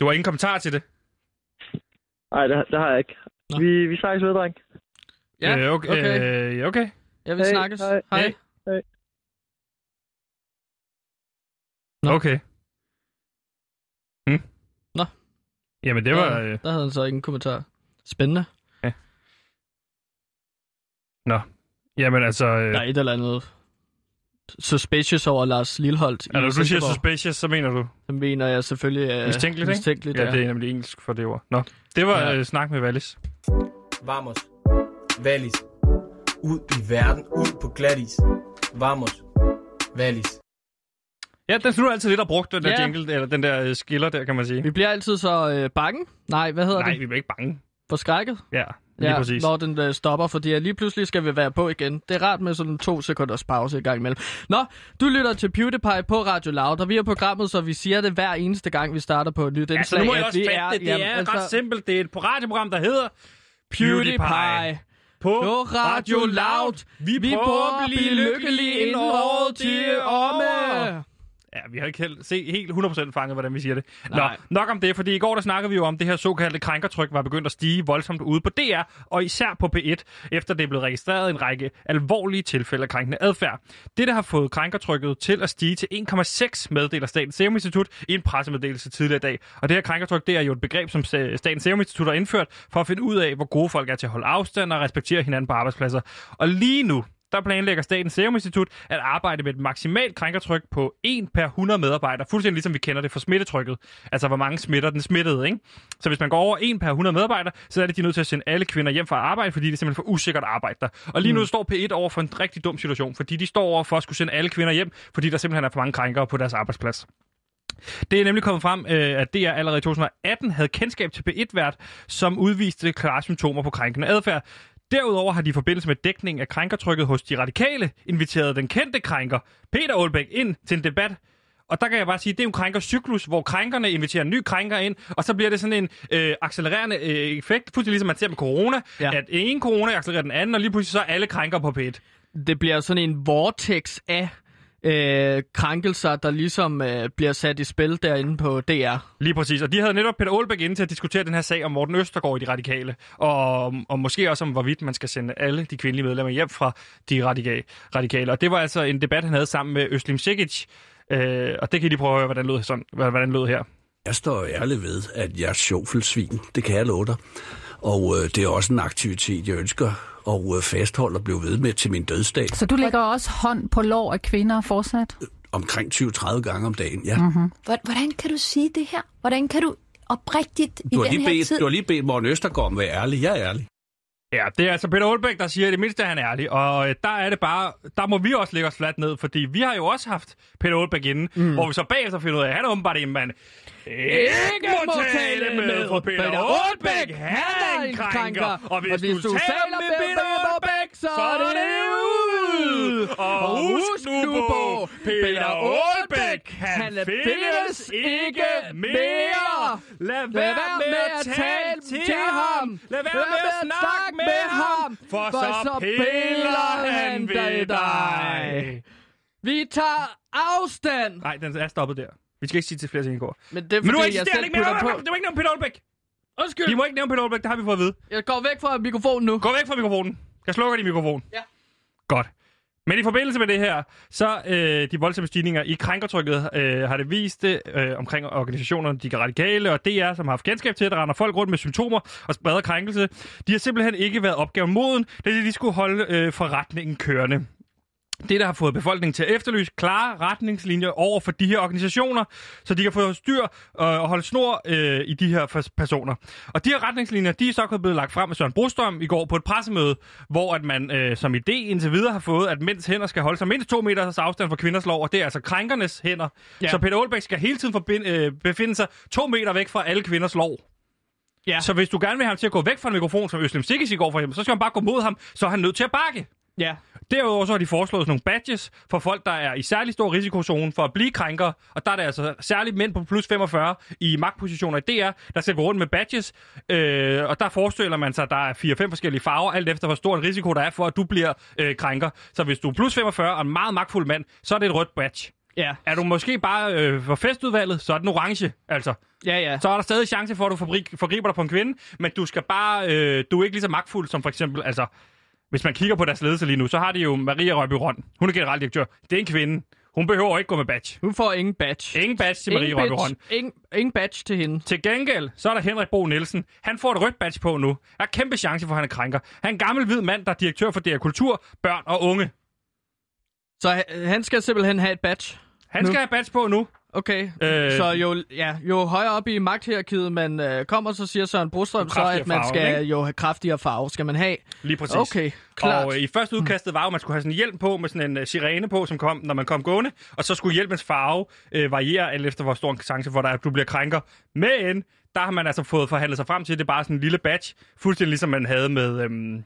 Du har ingen kommentar til det? Nej, det, det har jeg ikke. Nå. Vi, vi snakkes ved, dreng. Ja, øh, okay. okay. Øh, okay. Jeg vil Hej, snakkes. hej. Hej. Hej. Nå. Okay. Hmm. Nå. Jamen, det var... Der, Øh, der havde han så ingen kommentar. Spændende. jamen, altså... Øh, Der er et eller andet suspicious over Lars Lilholdt. i altså, du siger suspicious, så mener du... Så mener jeg selvfølgelig... Uh, Mistænkeligt, ikke? mistænkeligt Ja, ja, det er nemlig engelsk for det ord. Nå, det var Ja. øh, snak med Wallis. Vamos. Valis. Ud i verden. Ud på glatis. Vamos. Valis. Ja, den du altid lidt have brugt, den der Ja. jingle, eller den der øh, skiller der, kan man sige. Vi bliver altid så øh, bange. Nej, hvad hedder Nej, det? vi bliver ikke bange. Forskrækket. Ja, lige ja, præcis. når den øh, stopper, fordi lige pludselig skal vi være på igen. Det er rart med sådan to sekunders pause i gang imellem. Nå, du lytter til PewDiePie på Radio Loud, og vi er programmet, så vi siger det hver eneste gang, vi starter på et nyt Ja, så nu må jeg også fatte det. Det er ret simpelt. Det er et radioprogram, der hedder PewDiePie. PewDiePie. På, På Radio Loud. Vi, Vi prøver at blive lykkelige inden året til omme. Ja, vi har ikke helt, se, helt 100% fanget, hvordan vi siger det. Nej. Nå, nok om det, fordi i går der snakkede vi jo om, det her såkaldte krænkertryk var begyndt at stige voldsomt ude på DR, og især på P1, efter det blevet registreret en række alvorlige tilfælde af krænkende adfærd. Det, der har fået krænkertrykket til at stige til 1,6, meddeler Statens Serum Institut i en pressemeddelelse tidligere i dag. Og det her krænkertryk, det er jo et begreb, som Sta- Statens Serum Institut har indført for at finde ud af, hvor gode folk er til at holde afstand og respektere hinanden på arbejdspladser. Og lige nu, der planlægger Statens Serum Institut at arbejde med et maksimalt krænkertryk på 1 per 100 medarbejdere, fuldstændig ligesom vi kender det for smittetrykket. Altså, hvor mange smitter den smittede, ikke? Så hvis man går over 1 per 100 medarbejdere, så er det de nødt til at sende alle kvinder hjem fra arbejde, fordi det er simpelthen for usikkert arbejde der. Og lige nu står P1 over for en rigtig dum situation, fordi de står over for at skulle sende alle kvinder hjem, fordi der simpelthen er for mange krænkere på deres arbejdsplads. Det er nemlig kommet frem, øh, at DR allerede i 2018 havde kendskab til P1-vært, som udviste klare symptomer på krænkende adfærd. Derudover har de i forbindelse med dækning af krænkertrykket hos de radikale inviteret den kendte krænker, Peter Aalbæk, ind til en debat. Og der kan jeg bare sige, det er en krænkercyklus, hvor krænkerne inviterer en ny krænker ind, og så bliver det sådan en øh, accelererende øh, effekt, fuldstændig ligesom man ser med corona, Ja. at en corona accelererer den anden, og lige pludselig så er alle krænker på P1. Det bliver sådan en vortex af øh, krænkelser, der ligesom øh, bliver sat i spil derinde på DR. Lige præcis, og de havde netop Peter Aalbæk inde til at diskutere den her sag om Morten Østergaard i de radikale, og, og måske også om, hvorvidt man skal sende alle de kvindelige medlemmer hjem fra de radikale. radikale. Og det var altså en debat, han havde sammen med Øslim Sikic, øh, og det kan I lige prøve at høre, hvordan lød, sådan, hvordan lød her. Jeg står ærligt ved, at jeg er sjovfuldsvin. Det kan jeg love dig. Og øh, det er også en aktivitet, jeg ønsker at øh, fastholde og blive ved med til min dødsdag. Så du lægger også hånd på lår af kvinder fortsat? Omkring 20-30 gange om dagen, ja. Mm-hmm. Hvordan kan du sige det her? Hvordan kan du oprigtigt i Du har, den lige her bedt, tid... du har lige bedt Morten Østergaard om at være ærlig. Jeg er ærlig. Ja, det er altså Peter Aalbæk, der siger, at det mindste er han ærlig. Og øh, der er det bare, der må vi også lægge os fladt ned, fordi vi har jo også haft Peter Aalbæk inde, mm. hvor vi så bagefter finder ud af, at han er åbenbart en mand. Ikke må tale med, for Peter Aalbæk, han er en krænker. Og hvis, du taler med Peter Aalbæk, så er det ud. Og husk nu på, Peter Aalbæk, han findes ikke mere. Lad være med at tale til ham. Lad være med at snakke med ham, for så piller han ved dig. Vi tager afstand! Nej, den er stoppet der. Vi skal ikke sige til flere ting i går. Men det er Men fordi, eksisterer jeg selv ikke mere. på. Det var ikke nævnt Peter Aalbæk. Undskyld. I må ikke nævne Peter Aalbæk, det har vi fået at vide. Jeg går væk fra mikrofonen nu. Gå væk fra mikrofonen. Jeg slukker din mikrofon. Ja. Godt. Men i forbindelse med det her, så øh, de voldsomme stigninger i krænkertrykket øh, har det vist det øh, omkring organisationerne, de radikale og DR, som har haft kendskab til, at der render folk rundt med symptomer og spreder krænkelse. De har simpelthen ikke været opgaven moden, da de skulle holde øh, forretningen kørende. Det, der har fået befolkningen til at efterlyse klare retningslinjer over for de her organisationer, så de kan få styr øh, og holde snor øh, i de her personer. Og de her retningslinjer, de er så blevet lagt frem af Søren Brostrøm i går på et pressemøde, hvor at man øh, som idé indtil videre har fået, at mænds hænder skal holde sig mindst to meters afstand fra kvinders lov, og det er altså krænkernes hænder. Ja. Så Peter Aalbæk skal hele tiden forbind, øh, befinde sig to meter væk fra alle kvinders lov. Ja. Så hvis du gerne vil have ham til at gå væk fra en mikrofon, som Øslem Sikkes i går for eksempel, så skal man bare gå mod ham, så er han nødt til at bakke. Ja. Derudover så har de foreslået sådan nogle badges for folk, der er i særlig stor risikozone for at blive krænker. Og der er det altså særligt mænd på plus 45 i magtpositioner i DR, der skal gå rundt med badges. Øh, og der forestiller man sig, at der er 4-5 forskellige farver, alt efter hvor stor en risiko der er for, at du bliver øh, krænker. Så hvis du er plus 45 og en meget magtfuld mand, så er det et rødt badge. Ja. Er du måske bare øh, for festudvalget, så er den orange, altså. Ja, ja. Så er der stadig chance for, at du forgriber dig på en kvinde, men du skal bare, øh, du er ikke lige så magtfuld som for eksempel, altså, hvis man kigger på deres ledelse lige nu, så har de jo Maria Røby Røn. Hun er generaldirektør. Det er en kvinde. Hun behøver ikke gå med badge. Hun får ingen badge. Ingen badge til Røby badge, Røn. ingen, ingen badge til hende. Til gengæld, så er der Henrik Bo Nielsen. Han får et rødt badge på nu. Der er kæmpe chance for, at han er krænker. Han er en gammel hvid mand, der er direktør for DR Kultur, Børn og Unge. Så han- han skal simpelthen have et badge. Han nu. skal have badge på nu. Okay, Øh, øh, så jo, ja, jo højere op i magthierarkiet man øh, kommer, så siger Søren Brostrøm så, at man farve, skal ikke? jo have kraftigere farve. Skal man have? Lige præcis. Okay, klart. Og øh, i første udkastet var jo, at man skulle have sådan en hjelm på med sådan en uh, sirene på, som kom, når man kom gående. Og så skulle hjelmens farve øh, variere alt efter, hvor stor en chance for, er, at du bliver krænker. Men der har man altså fået forhandlet sig frem til, at det er bare sådan en lille badge. Fuldstændig ligesom man havde med... Øhm,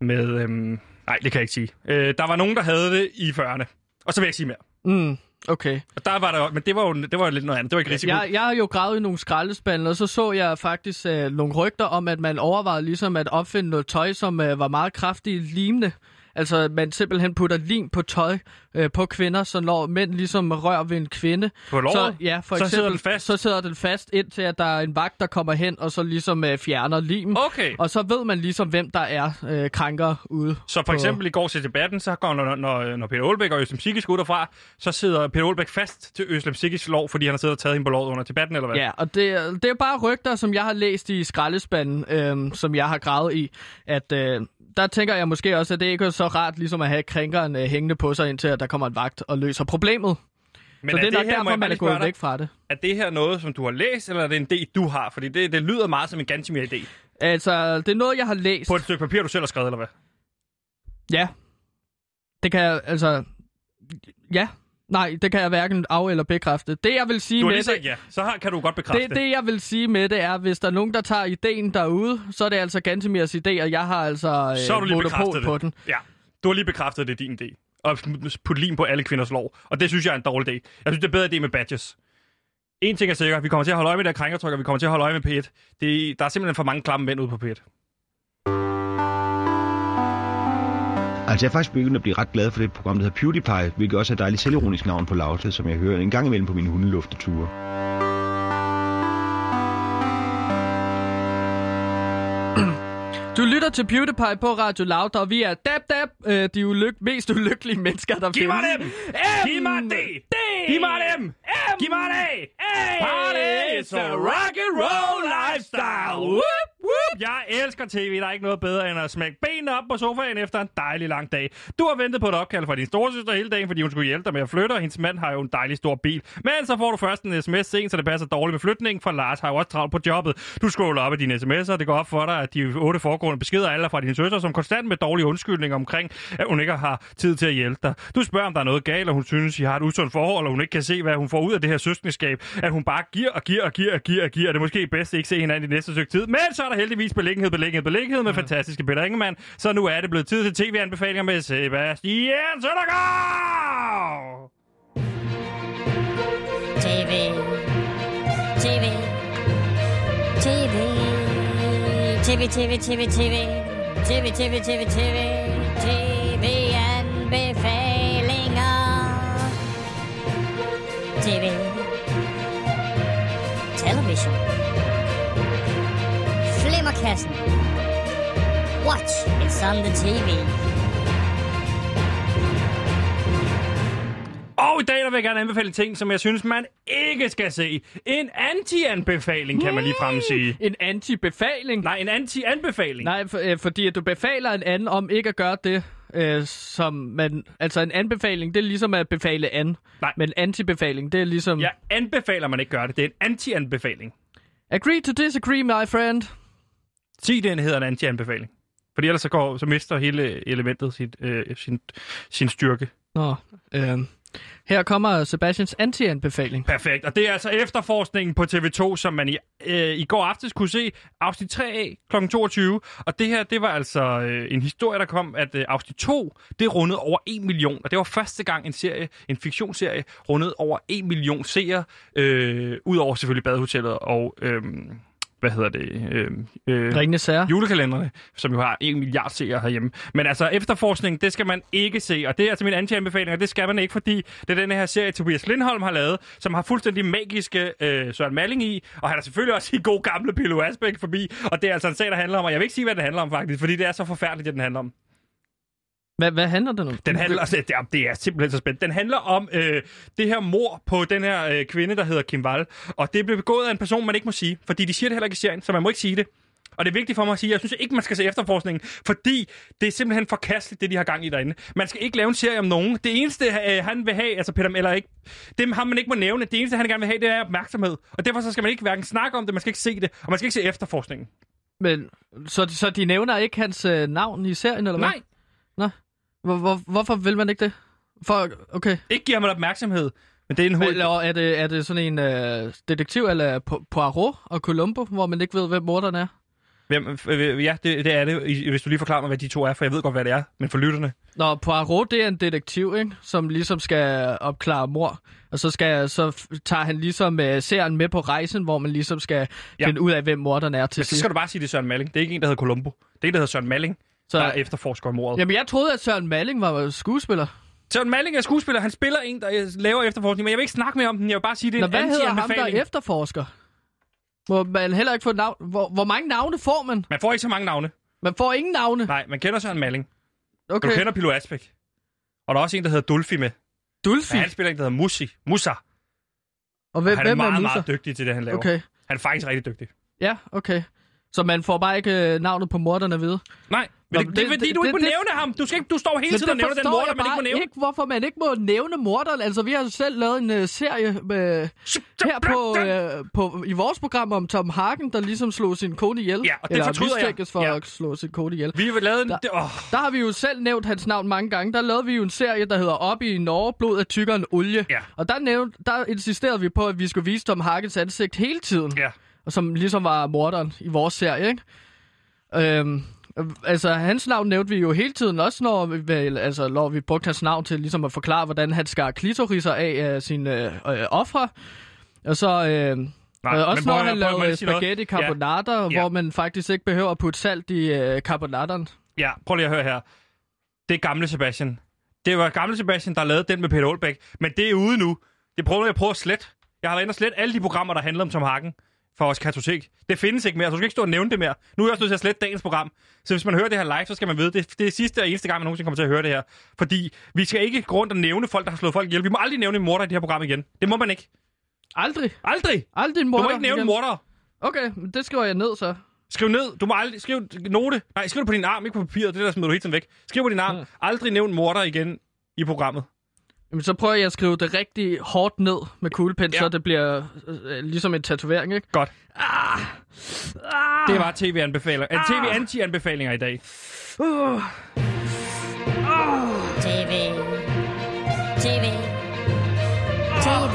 med øhm, nej, det kan jeg ikke sige. Øh, der var nogen, der havde det i 40'erne. Og så vil jeg ikke sige mere. Mm, okay. Og der var der, men det var jo det var jo lidt noget andet. Det var ikke risiko. Jeg, jeg har jo gravet i nogle skraldespande, og så så jeg faktisk øh, nogle rygter om, at man overvejede ligesom at opfinde noget tøj, som øh, var meget kraftigt limende. Altså, man simpelthen putter lim på tøj øh, på kvinder, så når mænd ligesom rører ved en kvinde, På låret? så, ja, for Så eksempel, sidder den fast? så sidder den fast, indtil at der er en vagt, der kommer hen, og så ligesom øh, fjerner lim. Okay. Og så ved man ligesom, hvem der er øh, krænker ude. Så for på- eksempel i går til debatten, så går, når, når, når Peter Olbæk og Øslem Sikkes går derfra, så sidder Peter Olbæk fast til Øslem Sikkes lov, fordi han har siddet og taget hende på lovet under debatten, eller hvad? Ja, og det, er- det er bare rygter, som jeg har læst i skraldespanden, øh, som jeg har gravet i, at øh, der tænker jeg måske også, at det ikke er så rart ligesom at have krænkeren øh, hængende på sig, indtil at der kommer en vagt og løser problemet. Men så det er nok her, derfor, man er gået dig, væk fra det. Er det her noget, som du har læst, eller er det en idé, du har? Fordi det, det lyder meget som en Gantimir-idé. Altså, det er noget, jeg har læst. På et stykke papir, du selv har skrevet, eller hvad? Ja. Det kan jeg, altså... Ja. Nej, det kan jeg hverken af- eller bekræfte. Det, jeg vil sige Du har med lige sagt det, ja, så har, kan du godt bekræfte det, det, jeg vil sige med det er, hvis der er nogen, der tager ideen derude, så er det altså Gantemirs idé, og jeg har altså øh, Så har du lige monopol på den. Ja, du har lige bekræftet, det er din idé. Og putte lim på alle kvinders lov. Og det synes jeg er en dårlig idé. Jeg synes, det er bedre idé med badges. En ting er sikker, vi kommer til at holde øje med det her krænkertryk, og vi kommer til at holde øje med P1. Det, der er simpelthen for mange klamme mænd ude på P1. Altså, jeg er faktisk begyndt at blive ret glad for det program, der hedder PewDiePie, hvilket også er et dejligt selvironisk navn på Laute, som jeg hører en gang imellem på mine hundelufteture. Du lytter til PewDiePie på Radio Loud, og vi er dab dab, øh, de ulyk- mest ulykkelige mennesker, der Giv mig findes. dem! Giv mig det! Giv mig dem! Giv mig det! Party is a rock and roll lifestyle! Whoop, whoop. Jeg elsker tv. Der er ikke noget bedre end at smække benene op på sofaen efter en dejlig lang dag. Du har ventet på et opkald fra din storesøster hele dagen, fordi hun skulle hjælpe dig med at flytte, og hendes mand har jo en dejlig stor bil. Men så får du først en sms sent, så det passer dårligt med flytningen, for Lars har jo også travlt på jobbet. Du scroller op i dine sms'er, og det går op for dig, at de otte foregående beskeder alle er fra din søster, som konstant med dårlige undskyldninger omkring, at hun ikke har tid til at hjælpe dig. Du spørger, om der er noget galt, og hun synes, I har et usundt forhold, og hun ikke kan se, hvad hun får ud af det her søskendeskab. At hun bare giver og giver og giver og giver og giver. Det er måske bedst at ikke se hinanden i næste stykke tid. Men så er der heldigvis beliggenhed, beliggenhed, beliggenhed med fantastiske Peter Ingemann. Så nu er det blevet tid til tv-anbefalinger med Sebastian Søndergaard! TV. TV. TV. TV, TV, TV, TV. TV, TV, TV, TV. TV-anbefalinger. TV. Television. Flimmerkassen. Watch, it's on the TV. Og i dag der vil jeg gerne anbefale ting, som jeg synes, man ikke skal se. En anti-anbefaling, kan man lige frem sige. En anti-befaling? Nej, en anti-anbefaling. Nej, for, øh, fordi at du befaler en anden om ikke at gøre det, øh, som man... Altså en anbefaling, det er ligesom at befale an. Nej. Men anti-befaling, det er ligesom... Jeg anbefaler, man ikke gør det. Det er en anti-anbefaling. Agree to disagree, my friend. Sig den hedder en anti-anbefaling. Fordi ellers så, går, så mister hele elementet sit, øh, sin, sin styrke. Nå, øh, her kommer Sebastians anti-anbefaling. Perfekt. Og det er altså efterforskningen på TV2, som man i, øh, i går aftes kunne se afsnit 3 af kl. 22. Og det her, det var altså øh, en historie, der kom, at øh, afsnit 2, det rundede over 1 million. Og det var første gang en serie, en fiktionsserie, rundede over 1 million seere. Øh, Udover selvfølgelig Badehotellet og... Øh, hvad hedder det? Øh, øh, Ringende sager. Julekalenderne, som jo har 1 milliard seere herhjemme. Men altså, efterforskning, det skal man ikke se. Og det er altså min anti-anbefaling, og det skal man ikke, fordi det er den her serie, Tobias Lindholm har lavet, som har fuldstændig magiske øh, Søren Malling i. Og han er selvfølgelig også i god gamle Pilo Asbæk forbi. Og det er altså en sag, der handler om, og jeg vil ikke sige, hvad det handler om faktisk, fordi det er så forfærdeligt, det den handler om. Hvad, hvad handler det om? Den handler, altså, det, er, det er simpelthen så spændende. Den handler om øh, det her mor på den her øh, kvinde, der hedder Kim Wall. Og det blev begået af en person, man ikke må sige, fordi de siger det heller ikke i serien, så man må ikke sige det. Og det er vigtigt for mig at sige, at jeg synes ikke, man skal se efterforskningen, fordi det er simpelthen forkasteligt, det de har gang i derinde. Man skal ikke lave en serie om nogen. Det eneste, øh, han vil have, altså Peter, eller ikke, det har man ikke må nævne. Det eneste, han gerne vil have, det er opmærksomhed. Og derfor så skal man ikke hverken snakke om det, man skal ikke se det, og man skal ikke se efterforskningen. Men, så, så de nævner ikke hans øh, navn i serien, eller hvad? Nej. Nå. Hvor, hvor, hvorfor vil man ikke det? For, okay. Ikke give ham opmærksomhed, men det er en hoved... Eller er det, er det sådan en øh, detektiv, eller Po- Poirot og Columbo, hvor man ikke ved, hvem morderen er? Hvem, øh, ja, det, det er det, hvis du lige forklarer mig, hvad de to er, for jeg ved godt, hvad det er, men for lytterne. Nå, Poirot, det er en detektiv, ikke? Som ligesom skal opklare mor. Og så, skal, så tager han ligesom uh, serien med på rejsen, hvor man ligesom skal Ja. finde ud af, hvem morderen er til Men så sidst. skal du bare sige, det er Søren Malling. Det er ikke en, der hedder Columbo. Det er en, der hedder Søren Malling. Så- der efterforsker mordet. Jamen, jeg troede, at Søren Malling var skuespiller. Søren Malling er skuespiller. Han spiller en, der øh, laver efterforskning, men jeg vil ikke snakke mere om den. Jeg vil bare sige, det er Nå, en hvad hedder ham, der efterforsker? Må man heller ikke få navn? Hvor, hvor mange navne får man? Man får ikke så mange navne. Man får ingen navne? Nej, man kender Søren Malling. Okay. Du kender Pilo Asbæk. Og der er også en, der hedder Dulfi med. Dulfi? Ja, han spiller en, der hedder Musi. Musa. Og hvem, han er hvem meget, er meget Musa? dygtig til det, han laver. Okay. Han er faktisk rigtig dygtig. Ja, okay. Så man får bare ikke øh, navnet på morderen at vide? Nej, men det, det, det, er fordi, du ikke må nævne ham. Du, skal ikke, du står hele tiden og det nævner den morder, man ikke må nævne. ikke, hvorfor man ikke må nævne morderen. Altså, vi har selv lavet en uh, serie med, her på, uh, på, i vores program om Tom Hagen, der ligesom slog sin kone ihjel. Ja, og det Eller fortryder jeg. for Ja. at slå sin kone ihjel. Vi har lavet en... Der, det, åh. der har vi jo selv nævnt hans navn mange gange. Der lavede vi jo en serie, der hedder Op i Norge, blod er tykkere end olie. Ja. Og der, nævnt, der insisterede vi på, at vi skulle vise Tom Hagens ansigt hele tiden. Ja. Og som ligesom var morderen i vores serie, ikke? Øhm, øh, altså, hans navn nævnte vi jo hele tiden, også når vi, vel, altså, når vi brugte hans navn til ligesom at forklare, hvordan han skar klitoriser af af sine øh, ofre. Og så... Øh, Nej, øh, også når han lavede spaghetti Ja. carbonara, Ja. hvor man faktisk ikke behøver at putte salt i øh, carbonatteren. Ja, prøv lige at høre her. Det er gamle Sebastian. Det var gamle Sebastian, der lavede den med Peter Olbæk. Men det er ude nu. Det prøver jeg på at slet. Jeg har været inde og slet alle de programmer, der handler om Tom Hagen fra vores kartotek. Det findes ikke mere, så du skal ikke stå og nævne det mere. Nu er jeg også nødt til at slette dagens program. Så hvis man hører det her live, så skal man vide, det, det er sidste og eneste gang, man nogensinde kommer til at høre det her. Fordi vi skal ikke gå rundt og nævne folk, der har slået folk ihjel. Vi må aldrig nævne en morder i det her program igen. Det må man ikke. Aldrig? Aldrig! Aldrig en Du morder? må ikke nævne igen. mordere. Okay, det skriver jeg ned så. Skriv ned. Du må aldrig... Skriv note. Nej, skriv det på din arm, ikke på papiret. Det der smider du tiden væk. Skriv på din arm. Aldrig nævn morder igen i programmet. Jamen, så prøver jeg at skrive det rigtig hårdt ned med kuglepen, ja. så det bliver øh, ligesom en tatovering, ikke? Godt. Ah. Det var tv-anbefalinger. Ah. tv-anti-anbefalinger i dag. Uh. TV. TV. TV.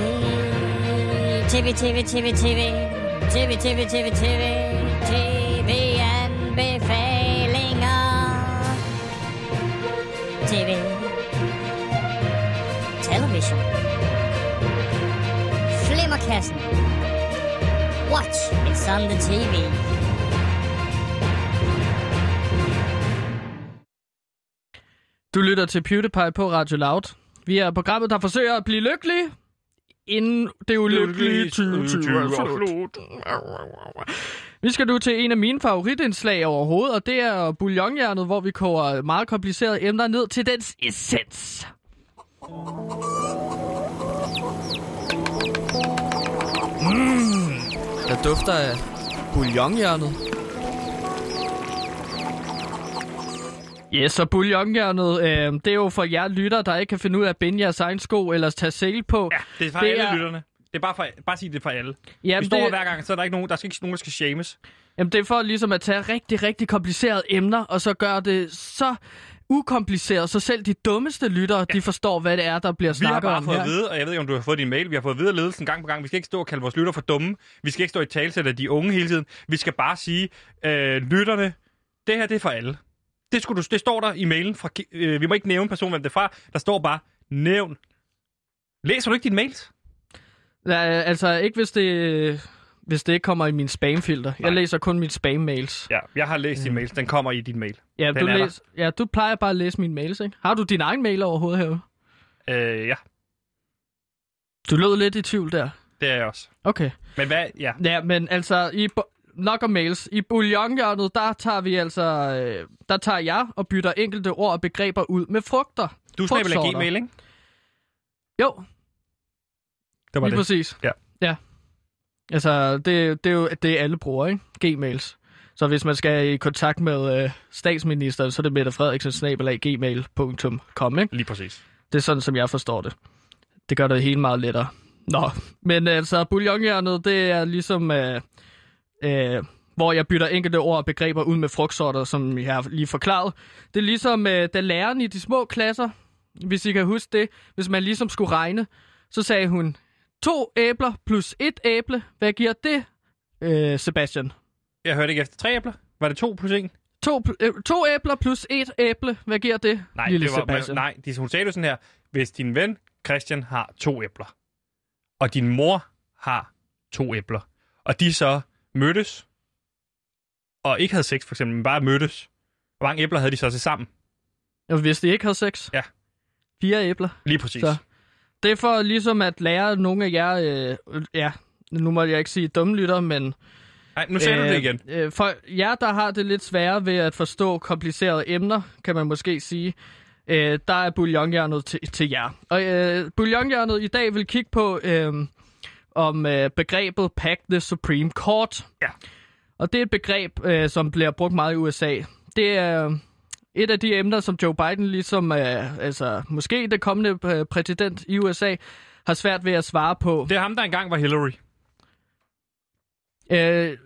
TV, TV, TV, TV. TV, TV, TV, TV. TV-anbefalinger. TV. Television. Flimmerkassen. Watch. It's on the TV. Du lytter til PewDiePie på Radio Loud. Vi er programmet, der forsøger at blive lykkelige, inden det ulykkelige 2020 er slut. Vi skal nu til en af mine favoritindslag overhovedet, og det er bouillonhjernet, hvor vi koger meget komplicerede emner ned til dens essens. Der dufter af bouillonhjernet. Yes, og bouillonhjernet, øh, det er jo for jer lytter, der ikke kan finde ud af at binde jeres egen sko eller tage sele på. Ja, Det er for det alle er... lytterne. Det er bare, for, bare sige det for alle. Jamen, vi står det- det... hver gang, så er der ikke nogen, der skal ikke nogen, der skal shames. Jamen, det er for ligesom at tage rigtig, rigtig komplicerede emner, og så gøre det så ukompliceret, så selv de dummeste lyttere, ja. de forstår, hvad det er, der bliver Vi har snakket bare om fået her. at vide, og jeg ved ikke, om du har fået din mail, vi har fået at vide af ledelsen gang på gang, vi skal ikke stå og kalde vores lytter for dumme. Vi skal ikke stå i talsæt af de unge hele tiden. Vi skal bare sige, øh, lytterne, det her det er for alle. Det, skulle du, det står der i mailen. Fra, øh, vi må ikke nævne personen, hvem det er fra. Der står bare, nævn. Læser du ikke dine mails? Ja, altså, ikke hvis det, hvis det ikke kommer i min spamfilter. Jeg læser kun mine spam-mails. Ja, jeg har læst dine mails. Den kommer i din mail. Ja, Den du, er læs, ja, du plejer bare at læse mine mails, ikke? Har du din egen mail overhovedet her? Øh, ja, Du lød lidt i tvivl der. det er jeg også. Okay. Men hvad, ja. Ja, men altså, i nok om mails. I bouillonhjørnet, der tager vi altså, øh, der tager jeg og bytter enkelte ord og begreber ud med frugter. Du snabel af. Gmail, ikke? Jo, Det var lige det. præcis. Ja. Ja. Altså, det, det er jo det, alle bruger, ikke? Gmails. Så hvis man skal i kontakt med øh, statsministeren, så er det Mette Frederiksen snabelag gmail.com, ikke? Lige præcis. Det er sådan, som jeg forstår det. Det gør det hele meget lettere. Nå, men altså, bouillonhjernet, det er ligesom, øh, øh, hvor jeg bytter enkelte ord og begreber ud med frugtsorter, som jeg har lige forklaret. Det er ligesom, øh, da læreren i de små klasser, hvis I kan huske det, hvis man ligesom skulle regne, så sagde hun, to æbler plus et æble, hvad giver det, øh, Sebastian? Jeg hørte ikke efter tre æbler. Var det to plus en? To, øh, to æbler plus et æble, hvad giver det, Nej, lille det var, Sebastian? nej de, hun sagde det sådan her. Hvis din ven Christian har to æbler, og din mor har to æbler, og de så mødtes, og ikke havde sex for eksempel, men bare mødtes, Hvor mange æbler havde de så til sammen? Og hvis de ikke havde sex? Ja. Fire æbler. Lige præcis. Så det er for ligesom at lære nogle af jer, øh, ja, nu må jeg ikke sige dumme lytter, men... Nej, nu sagde du det igen. Øh, for jer, der har det lidt sværere ved at forstå komplicerede emner, kan man måske sige, øh, der er bouillonhjernet til, til jer. Og øh, bouillonhjernet i dag vil kigge på øh, om øh, begrebet Pack the Supreme Court. Ja. Og det er et begreb, øh, som bliver brugt meget i USA. Det er et af de emner, som Joe Biden, ligesom øh, altså, måske det kommende øh, præsident i USA, har svært ved at svare på. Det er ham, der engang var Hillary. Øh,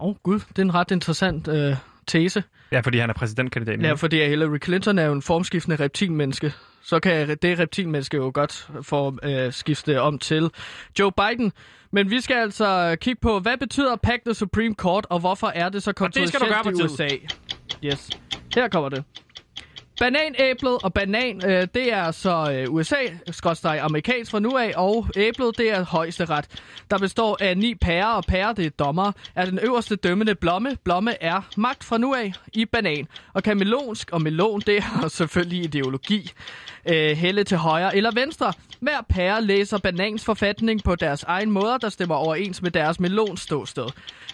Åh oh, gud, det er en ret interessant øh, tese. Ja, fordi han er præsidentkandidat. Ja, fordi Hillary Clinton er jo en formskiftende reptilmenneske. Så kan det reptilmenneske jo godt få øh, skifte om til Joe Biden. Men vi skal altså kigge på, hvad betyder Pack the Supreme Court, og hvorfor er det så Og det skal du kontroversielt i USA? Yes. Her kommer det. Bananæblet og banan, øh, det er så øh, USA, skrådstræk amerikansk fra nu af, og æblet, det er højesteret, der består af ni pærer, og pærer, det er dommer, er den øverste dømmende blomme. Blomme er magt fra nu af i banan. Og kan melonsk, og melon, det er selvfølgelig ideologi, øh, helle til højre eller venstre. Hver pære læser banans forfatning på deres egen måder, der stemmer overens med deres melonståsted.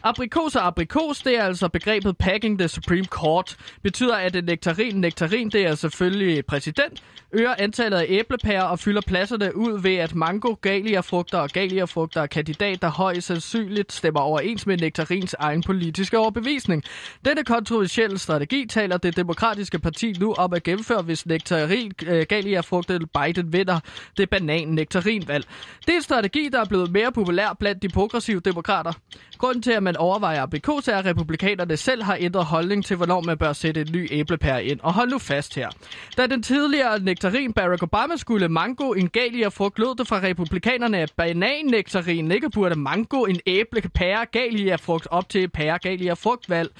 Aprikos og aprikos, det er altså begrebet packing the Supreme Court, betyder, at en nektarin, nektarin, det er selvfølgelig præsident, øger antallet af æblepærer og fylder pladserne ud ved, at mango, galierfrugter og galierfrugter er kandidat, der højst sandsynligt stemmer overens med nektarins egen politiske overbevisning. Denne kontroversielle strategi taler det demokratiske parti nu om at gennemføre, hvis nektarin, øh, galierfrugter Biden vinder det banan-nektarinvalg. Det er en strategi, der er blevet mere populær blandt de progressive demokrater. Grunden til, at man overvejer aprikos, er, at republikanerne selv har ændret holdning til, hvornår man bør sætte en ny æblepære ind. Og hold nu fast her. Da den tidligere nektarin Barack Obama skulle mango en galierfrugt, lød det fra republikanerne, at banannektarin ikke burde mango en æble pære galia frugt op til pære galierfrugtvalg.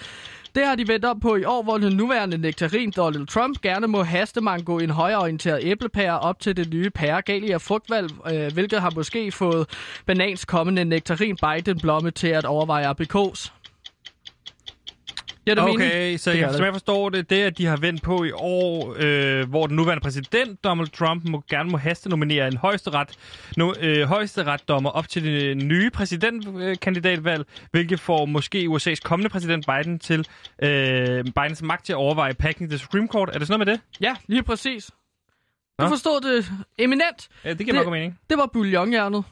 Det har de vendt op på i år, hvor den nuværende nektarin Donald Trump gerne må haste mango en højreorienteret æblepære op til det nye pære galia frugtvalg, øh, hvilket har måske fået banans kommende nektarin Biden blomme til at overveje aprikos. Ja, det okay, mening? så Det jeg, som det. jeg forstår det, det at de har vendt på i år, øh, hvor den nuværende præsident Donald Trump må, gerne må haste nominere en højesteret, no, øh, højesteretsdommer op til det nye præsidentkandidatvalg, hvilket får måske USA's kommende præsident Biden til øh, Bidens magt til at overveje packing the Supreme Court. Er det sådan noget med det? Ja, lige præcis. Du Nå. forstod det eminent. Ja, det giver nok god mening. Det var bouillonhjernet.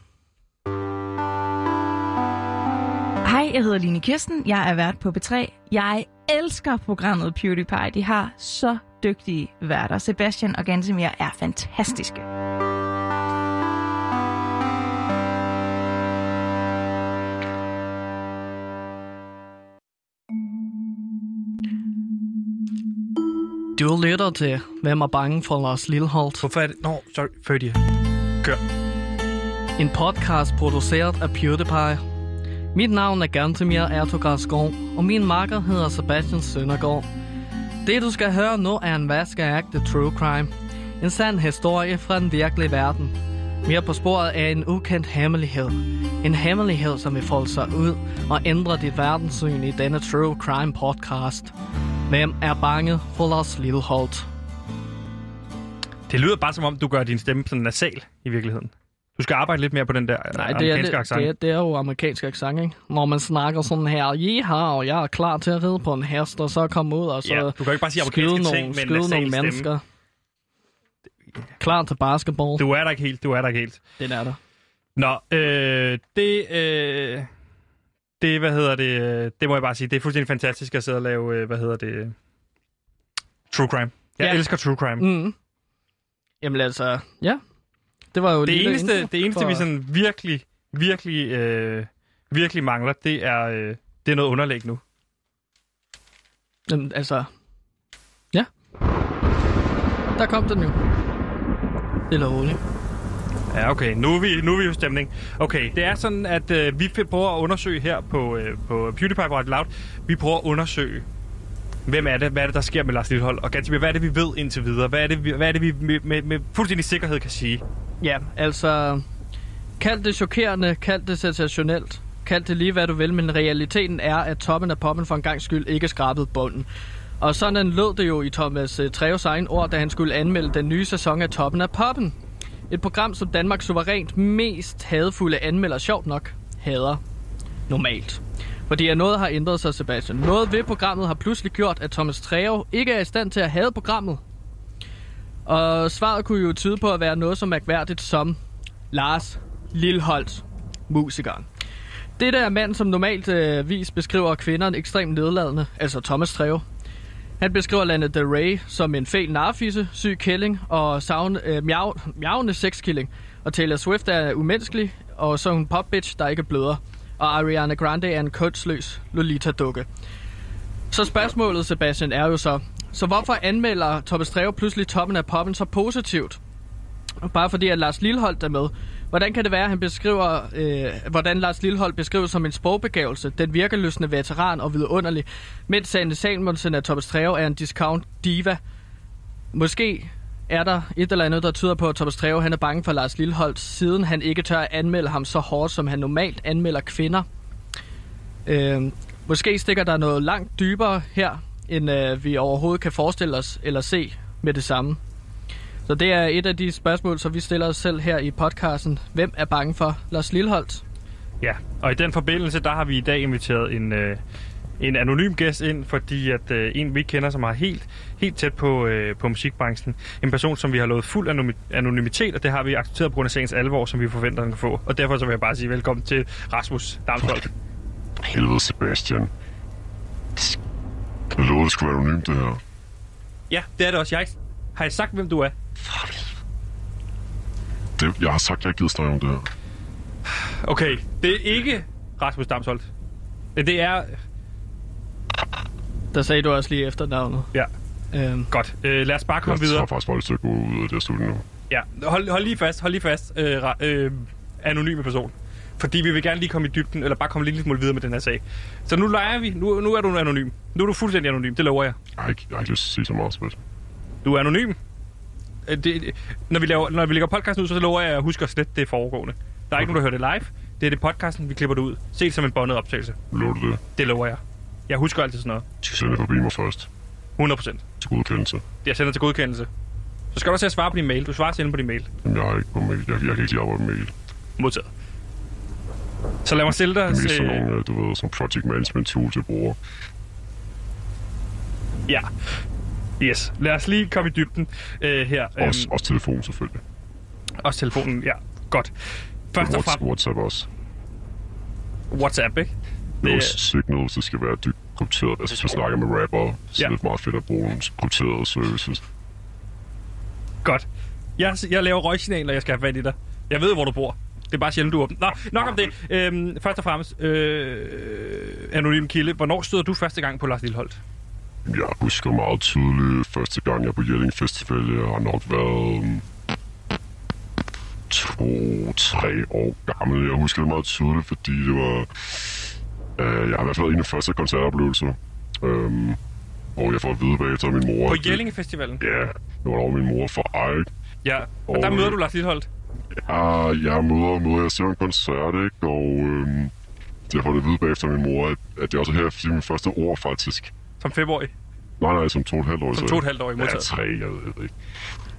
Hej, jeg hedder Line Kirsten. Jeg er vært på B3. Jeg elsker programmet PewDiePie. De har så dygtige værter. Sebastian og Gantemir er fantastiske. Du lytter til Hvem er bange for Lars Lilleholdt? Hvorfor er det? Nå, sorry. Fødie. Kør. En podcast produceret af PewDiePie. Mit navn er Gantemir Ertugradskov, og min makker hedder Sebastian Søndergaard. Det du skal høre nu er en vaskeægte true crime. En sand historie fra den virkelige verden. Mere på sporet af en ukendt hemmelighed. En hemmelighed, som vil folde sig ud og ændre dit verdenssyn i denne true crime podcast. Hvem er bange for Lars Lilleholdt? Det lyder bare som om, du gør din stemme sådan nasal i virkeligheden. Du skal arbejde lidt mere på den der Nej, øh, det er, amerikanske det, accent. det, er, det er jo amerikansk accent, ikke? Når man snakker sådan her, jeha, og jeg er klar til at ride på en hest, og så komme ud og så Ja, du kan ikke bare sige skyde nogle, ting med en skyde nogle stemme. mennesker. Klar til basketball. Du er der ikke helt, du er der ikke helt. Det er der. Nå, øh, det, øh, det, hvad hedder det, øh, det må jeg bare sige, det er fuldstændig fantastisk at sidde og lave, øh, hvad hedder det, true crime. Jeg Ja. elsker true crime. Mm. Jamen altså, ja. Det var jo et Det eneste, det eneste for- vi sådan virkelig, virkelig, øh, virkelig mangler, det er, øh, det er noget underlæg nu. Jamen, altså, ja. Der kom den jo. Det er roligt. Ja, okay. Nu er vi, nu er vi jo stemning. Okay, det er sådan, at øh, vi prøver at undersøge her på, øh, på PewDiePie Radio Loud. Vi prøver at undersøge, hvem er det, hvad er det, der sker med Lars Lillehold? Og Gansimir, hvad er det, vi ved indtil videre? Hvad er det, vi, hvad er det, vi med, med, med fuldstændig sikkerhed kan sige? Ja, altså, kald det chokerende, kald det sensationelt, kald det lige hvad du vil, men realiteten er, at toppen af poppen for en gang skyld ikke skrabede bunden. Og sådan lød det jo i Thomas eh, Treves egen ord, da han skulle anmelde den nye sæson af Toppen af Poppen. Et program, som Danmarks suverænt mest hadfulde anmelder sjovt nok hader normalt. Fordi at noget har ændret sig, Sebastian. Noget ved programmet har pludselig gjort, at Thomas Treve ikke er i stand til at have programmet. Og svaret kunne jo tyde på at være noget så mærkværdigt som Lars Lilholdt, musikeren. Det der er mand, som normalt øh, vis beskriver kvinderne ekstremt nedladende, altså Thomas Treve. Han beskriver Lana Del Rey som en fæl narfisse, syg kælling og savn, øh, miav, miavende sexkilling. Og Taylor Swift er umenneskelig, og så er hun popbitch, der ikke bløder. Og Ariana Grande er en kønsløs Lolita-dukke. Så spørgsmålet, Sebastian, er jo så, så hvorfor anmelder Thomas Treve pludselig toppen af poppen så positivt? Bare fordi, at Lars Lilholdt er med. Hvordan kan det være, at han beskriver, øh, hvordan Lars Lilholdt beskrives som en sprogbegævelse, den virkeløsende veteran og vidunderlig, mens Sande Salmonsen af Thomas Treve er en discount diva? Måske er der et eller andet, der tyder på, at Thomas Treve han er bange for Lars Lilleholdt, siden han ikke tør at anmelde ham så hårdt, som han normalt anmelder kvinder. Øh, måske stikker der noget langt dybere her, end øh, vi overhovedet kan forestille os eller se med det samme. Så det er et af de spørgsmål, som vi stiller os selv her i podcasten. Hvem er bange for Lars Lilleholdt? Ja, og i den forbindelse, der har vi i dag inviteret en, øh, en anonym gæst ind, fordi at øh, en, vi kender, som er helt, helt tæt på, øh, på musikbranchen. En person, som vi har lovet fuld anomy- anonymitet, og det har vi accepteret på grund af sagens alvor, som vi forventer, han kan få. Og derfor så vil jeg bare sige velkommen til Rasmus Damsholdt. Helvede, Sebastian. Jeg lovede, det skulle være anonymt, det her. Ja, det er det også. Jeg har jeg sagt, hvem du er? Det, jeg har sagt, jeg ikke gider snakke om det her. Okay, det er ikke Rasmus Damsholdt. Det er... Der sagde du også lige efternavnet. Ja. Øhm. Godt. Øh, lad os bare komme jeg videre. Jeg har faktisk at gå ud af det studie nu. Ja, hold, hold lige fast, hold lige fast, øh, ra- øh, anonyme person. Fordi vi vil gerne lige komme i dybden, eller bare komme lidt smule videre med den her sag. Så nu leger vi. Nu, nu er du anonym. Nu er du fuldstændig anonym, det lover jeg. Jeg har ikke, jeg har ikke lyst til at sige så meget, Sebastian. Du er anonym. Øh, Det, det, når, vi laver, når vi lægger podcasten ud, så lover jeg at huske at slette det foregående. Der er ikke nogen, der hører det live. Det er det podcasten, vi klipper det ud. Se det som en båndet optagelse. Lover du det? Det lover jeg. Jeg husker altid sådan noget. Du skal sende det forbi mig først. 100 procent. Til godkendelse. Jeg sender til godkendelse. Så skal du også svare på din mail. Du svarer selv på din mail. Jamen, jeg har ikke på mail. Jeg, jeg kan ikke lige arbejde med mail. Modtaget. Så lad mig stille dig... Det er mest sådan nogle, øh, du ved, som project management tool til bruger. Ja. Yes. Lad os lige komme i dybden øh, her. Også, også telefon, selvfølgelig. Også telefonen, ja. Godt. Først og fremmest... WhatsApp også. WhatsApp, ikke? Også signals, det skal være dybt krypteret. Altså, hvis man snakker med rapper, så Ja. er det meget fedt at bruge nogle krypterede services. Godt. Jeg, jeg laver røgsignaler, jeg skal have fat i dig. Jeg ved, hvor du bor. Det er bare sjældent, du er åben. Nå, nok om det. Øhm, først og fremmest, øh, anonym kilde. Hvornår støder du første gang på Lars Lilholdt? Jeg husker meget tydeligt første gang, jeg på Jelling Festival. Jeg har nok været um, to-tre år gammel. Jeg husker det meget tydeligt, fordi det var... Uh, jeg har i hvert fald en af første koncertoplevelser. Um, hvor jeg får at vide bagefter min mor... På at det- Jellinge Festivalen? Ja, det var over min mor for ej. Ja, og Og, der møder øh, du Lars Lilholdt. Ja, jeg møder, møder jeg ser en koncert, ikke? Og øhm, jeg får det at vide bagefter min mor, at, at det også er her, fordi min første ord faktisk. Som femårig. Nej, nej, som to og et halvt år. Som to og et halvt år i Ja, modtaget. tre, jeg ved det ikke.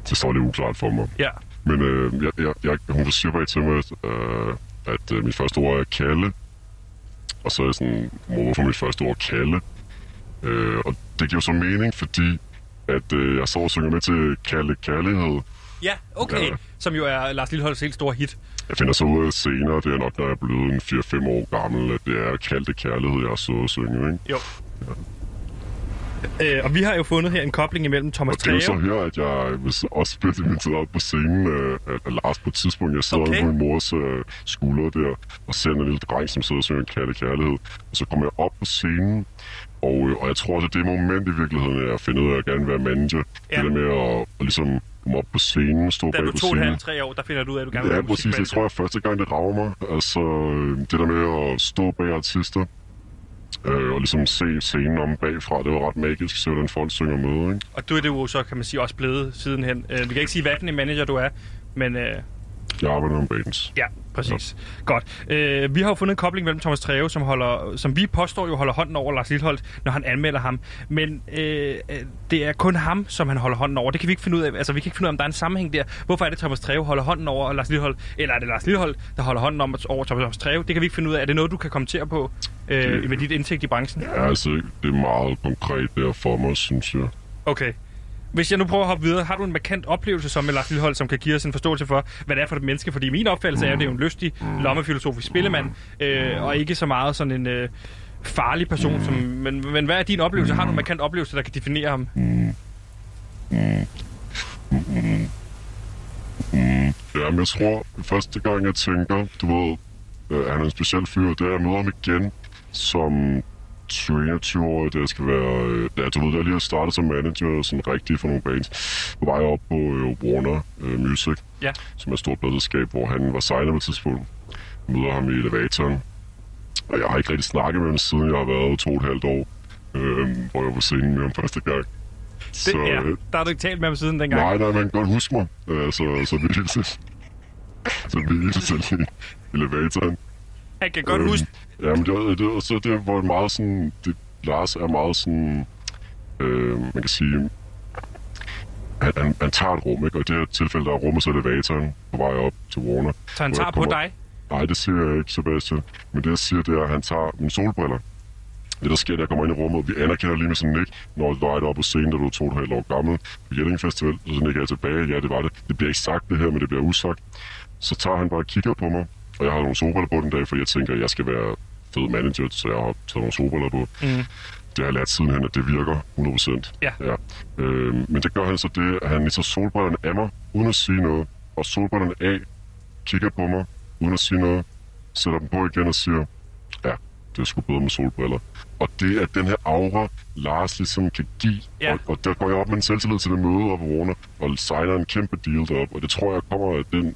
Det står lidt uklart for mig. Ja. Men øh, jeg, jeg, jeg, hun siger bare til mig, at, øh, at øh, mit første ord er Kalle. Og så er jeg sådan, mor, er mit første ord Kalle? Øh, og det giver så mening, fordi at øh, jeg så og synger med til Kalle Kærlighed. Ja, okay. Ja. Som jo er Lars Lilholdts helt store hit. Jeg finder så ud af senere, det er nok, når jeg er blevet en 4-5 år gammel, at det er kaldte kærlighed, jeg har siddet og synge, ikke? Jo. Øh, og vi har jo fundet her en kobling imellem Thomas Og det er jo så Treve. her, at jeg også blive inviteret op på scenen øh, af, Lars på et tidspunkt. Jeg sidder Okay. på min mors øh, skulder der, og ser en lille dreng, som sidder og synger Katte Kærlighed. Og så kommer jeg op på scenen, og, øh, og jeg tror også, at det moment i virkeligheden, jeg finder ud af, at jeg gerne vil være manager. Ja. Det der med at, at ligesom komme op på scenen, stå Da bag du på er to og et scenen. halvt, tre år, der finder du ud af, at du gerne vil Ja, være præcis. Det musikmanager. tror jeg første gang, det rager mig. Altså, øh, det der med at stå bag artister, øh, og ligesom se scenen om bagfra, det var ret magisk, se hvordan folk synger med, ikke? Og du er det jo så, kan man sige, også blevet sidenhen. Øh, vi kan ikke sige, hvad en manager du er, men øh, jeg arbejder om bands. Ja, præcis. Ja. Godt. Øh, vi har jo fundet en kobling mellem Thomas Treve, som, holder, som vi påstår jo holder hånden over Lars Lilholdt, når han anmelder ham. Men øh, øh, det er kun ham, som han holder hånden over. Det kan vi ikke finde ud af. Altså, vi kan ikke finde ud af, om der er en sammenhæng der. Hvorfor er det, Thomas Treve holder hånden over Lars Lilholdt? Eller er det Lars Lilholdt, der holder hånden om, over Thomas Treve? Det kan vi ikke finde ud af. Er det noget, du kan kommentere på øh, Det- med dit indsigt i branchen? Ja, altså, det er meget konkret der for mig, synes jeg. Okay. Hvis jeg nu prøver at hoppe videre, har du en markant oplevelse som med Lars Lillehold, som kan give os en forståelse for, hvad det er for et menneske? Fordi min opfattelse er, at det er jo en lystig, lommefilosofisk spillemand, øh, og ikke så meget sådan en øh, farlig person. Som, men, men hvad er din oplevelse? Har du en markant oplevelse, der kan definere ham? Mm, ja, men jeg tror, første gang jeg tænker, du ved, øh, han er en speciel fyr, det er, at jeg møder ham igen som 21-årig, det skal være, øh, ja, du ved, jeg lige har startet som manager, sådan rigtig for nogle bands, på vej op på øh, Warner øh, Music, Ja. som er et stort pladselskab, hvor han var signer på et tidspunkt. Jeg møder ham i elevatoren, og jeg har ikke rigtig snakket med ham, siden jeg har været to og et halvt år, øh, hvor jeg var scenen med ham første gang. Det, ja, øh, der har du ikke talt med ham siden dengang. Nej, nej, man kan godt huske mig. Øh, så, så vi hilses. Så vi hilses i elevatoren. Jeg kan godt Øhm, huske, Jamen, det, var- det, var- så det var meget sådan... Det, Lars er meget sådan... Øh, man kan sige... Han, han, han tager et rum, ikke? Og i det her tilfælde, der er rummet så elevatoren på vej op til Warner. så han Hvor tager jeg på kommer- dig. Nej, det siger jeg ikke, Sebastian. Men det, jeg siger, det er, at han tager mine solbriller. Det, der sker, da jeg kommer ind i rummet, vi anerkender lige med sådan en nik, når du er oppe på scenen, da du er to og et halvt år gammel på Jelling Festival, så nikker jeg tilbage, ja, det var det. Det bliver ikke sagt det her, men det bliver usagt. Så tager han bare og kigger på mig, og jeg har nogle solbriller på den dag, for jeg tænker, at jeg skal være fed manager, så jeg har taget nogle solbriller på. Mm. Det har jeg lært sidenhen, at det virker 100%. Ja. ja. Øhm, men det gør han så det, at han lige tager solbrillerne af mig, uden at sige noget, og solbrillerne af, kigger på mig, uden at sige noget, sætter dem på igen og siger, ja, det er sgu bedre med solbriller. Og det er den her aura, Lars ligesom kan give. Ja. Og, og der går jeg op med en selvtillid til det møde op på Warner, og signer en kæmpe deal derop. Og det tror jeg kommer af den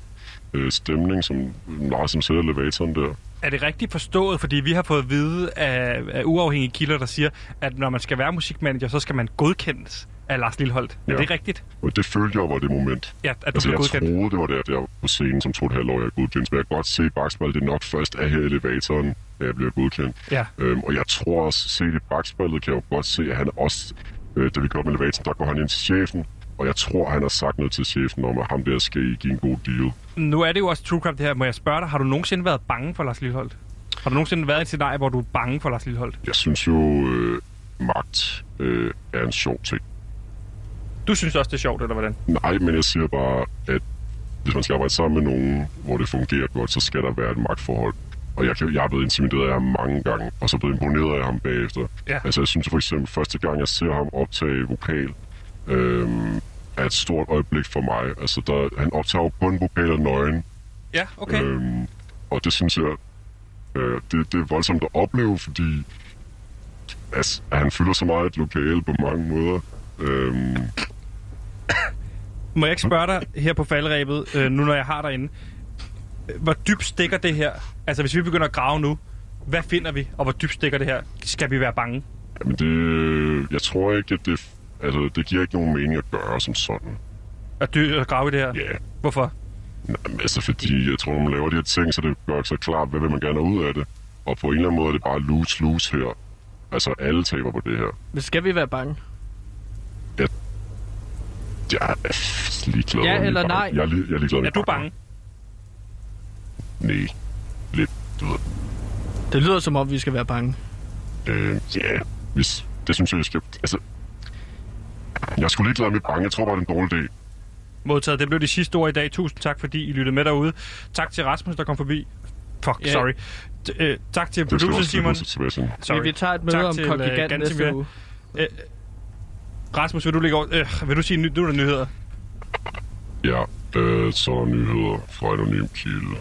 øh, stemning, som Lars som sætter elevatoren der. Er det rigtigt forstået? Fordi vi har fået at vide af, af uafhængige kilder, der siger, at når man skal være musikmanager, så skal man godkendes af Lars Lilholdt. Er Ja. det rigtigt? Og det følte jeg var det moment. Ja, at du altså, blev jeg godkendt. troede, det var der, der på scenen som og et halvt år, jeg er godkendt. Men jeg kan godt se bagspejlet, det er nok først af her elevatoren, at jeg bliver godkendt. Ja. Øhm, og jeg tror også, set i bagspejlet, kan jeg jo godt se, at han også, øh, da vi går op med elevatoren, der går han ind til chefen. Og jeg tror, han har sagt noget til chefen om, at ham der skal give en god deal. Nu er det jo også true crime det her. Må jeg spørge dig, har du nogensinde været bange for Lars Lilholdt? Har du nogensinde været i et scenarie, hvor du er bange for Lars Lilholdt? Jeg synes jo, øh, magt øh, er en sjov ting. Du synes også, det er sjovt, eller hvordan? Nej, men jeg siger bare, at hvis man skal arbejde sammen med nogen, hvor det fungerer godt, så skal der være et magtforhold. Og jeg, kan, jeg er blevet intimideret af ham mange gange, og så blevet imponeret af ham bagefter. Ja. Altså, jeg synes for eksempel, første gang jeg ser ham optage vokal, øhm, er et stort øjeblik for mig. Altså, der, han optager jo kun vokaler nøgen. Ja, okay. Øhm, og det synes jeg, øh, det, det er voldsomt at opleve, fordi altså, han fylder så meget et lokale på mange måder. Øhm, Må jeg ikke spørge dig her på faldrebet, øh, nu når jeg har dig inde, hvor dybt stikker det her? Altså, hvis vi begynder at grave nu, hvad finder vi, og hvor dybt stikker det her? Skal vi være bange? Jamen det... Jeg tror ikke, at det... Altså, det giver ikke nogen mening at gøre som sådan. At, dy- at grave i det her? Ja. Hvorfor? Jamen, altså, fordi jeg tror, når man laver de her ting, så det gør så klart, hvad vil man gerne have ud af det. Og på en eller anden måde er det bare lose-lose her. Altså, alle taber på det her. Men skal vi være bange? Jeg, jeg er ligeglad. Ja er eller bange. nej? Jeg er, li- jeg er ligeglad. Er du bange? Nej. Lidt, du ved. Det lyder som om, vi skal være bange. Øh, ja, hvis, det synes jeg, jeg skal... Altså, jeg er sgu ligeglad med bange. Jeg tror bare, det er en dårlig idé. Modtaget. Det blev de sidste ord i dag. Tusind tak, fordi I lyttede med derude. Tak til Rasmus, der kom forbi. Fuck, Ja. sorry. T- øh, tak til Det producer også Simon. Sorry. Vi tager et møde tak om til, øh, næste uge. Øh, Rasmus, vil du lægge over? Øh, vil du sige, nu er der nyheder? Ja, øh, så er der nyheder fra Anonym Kilde.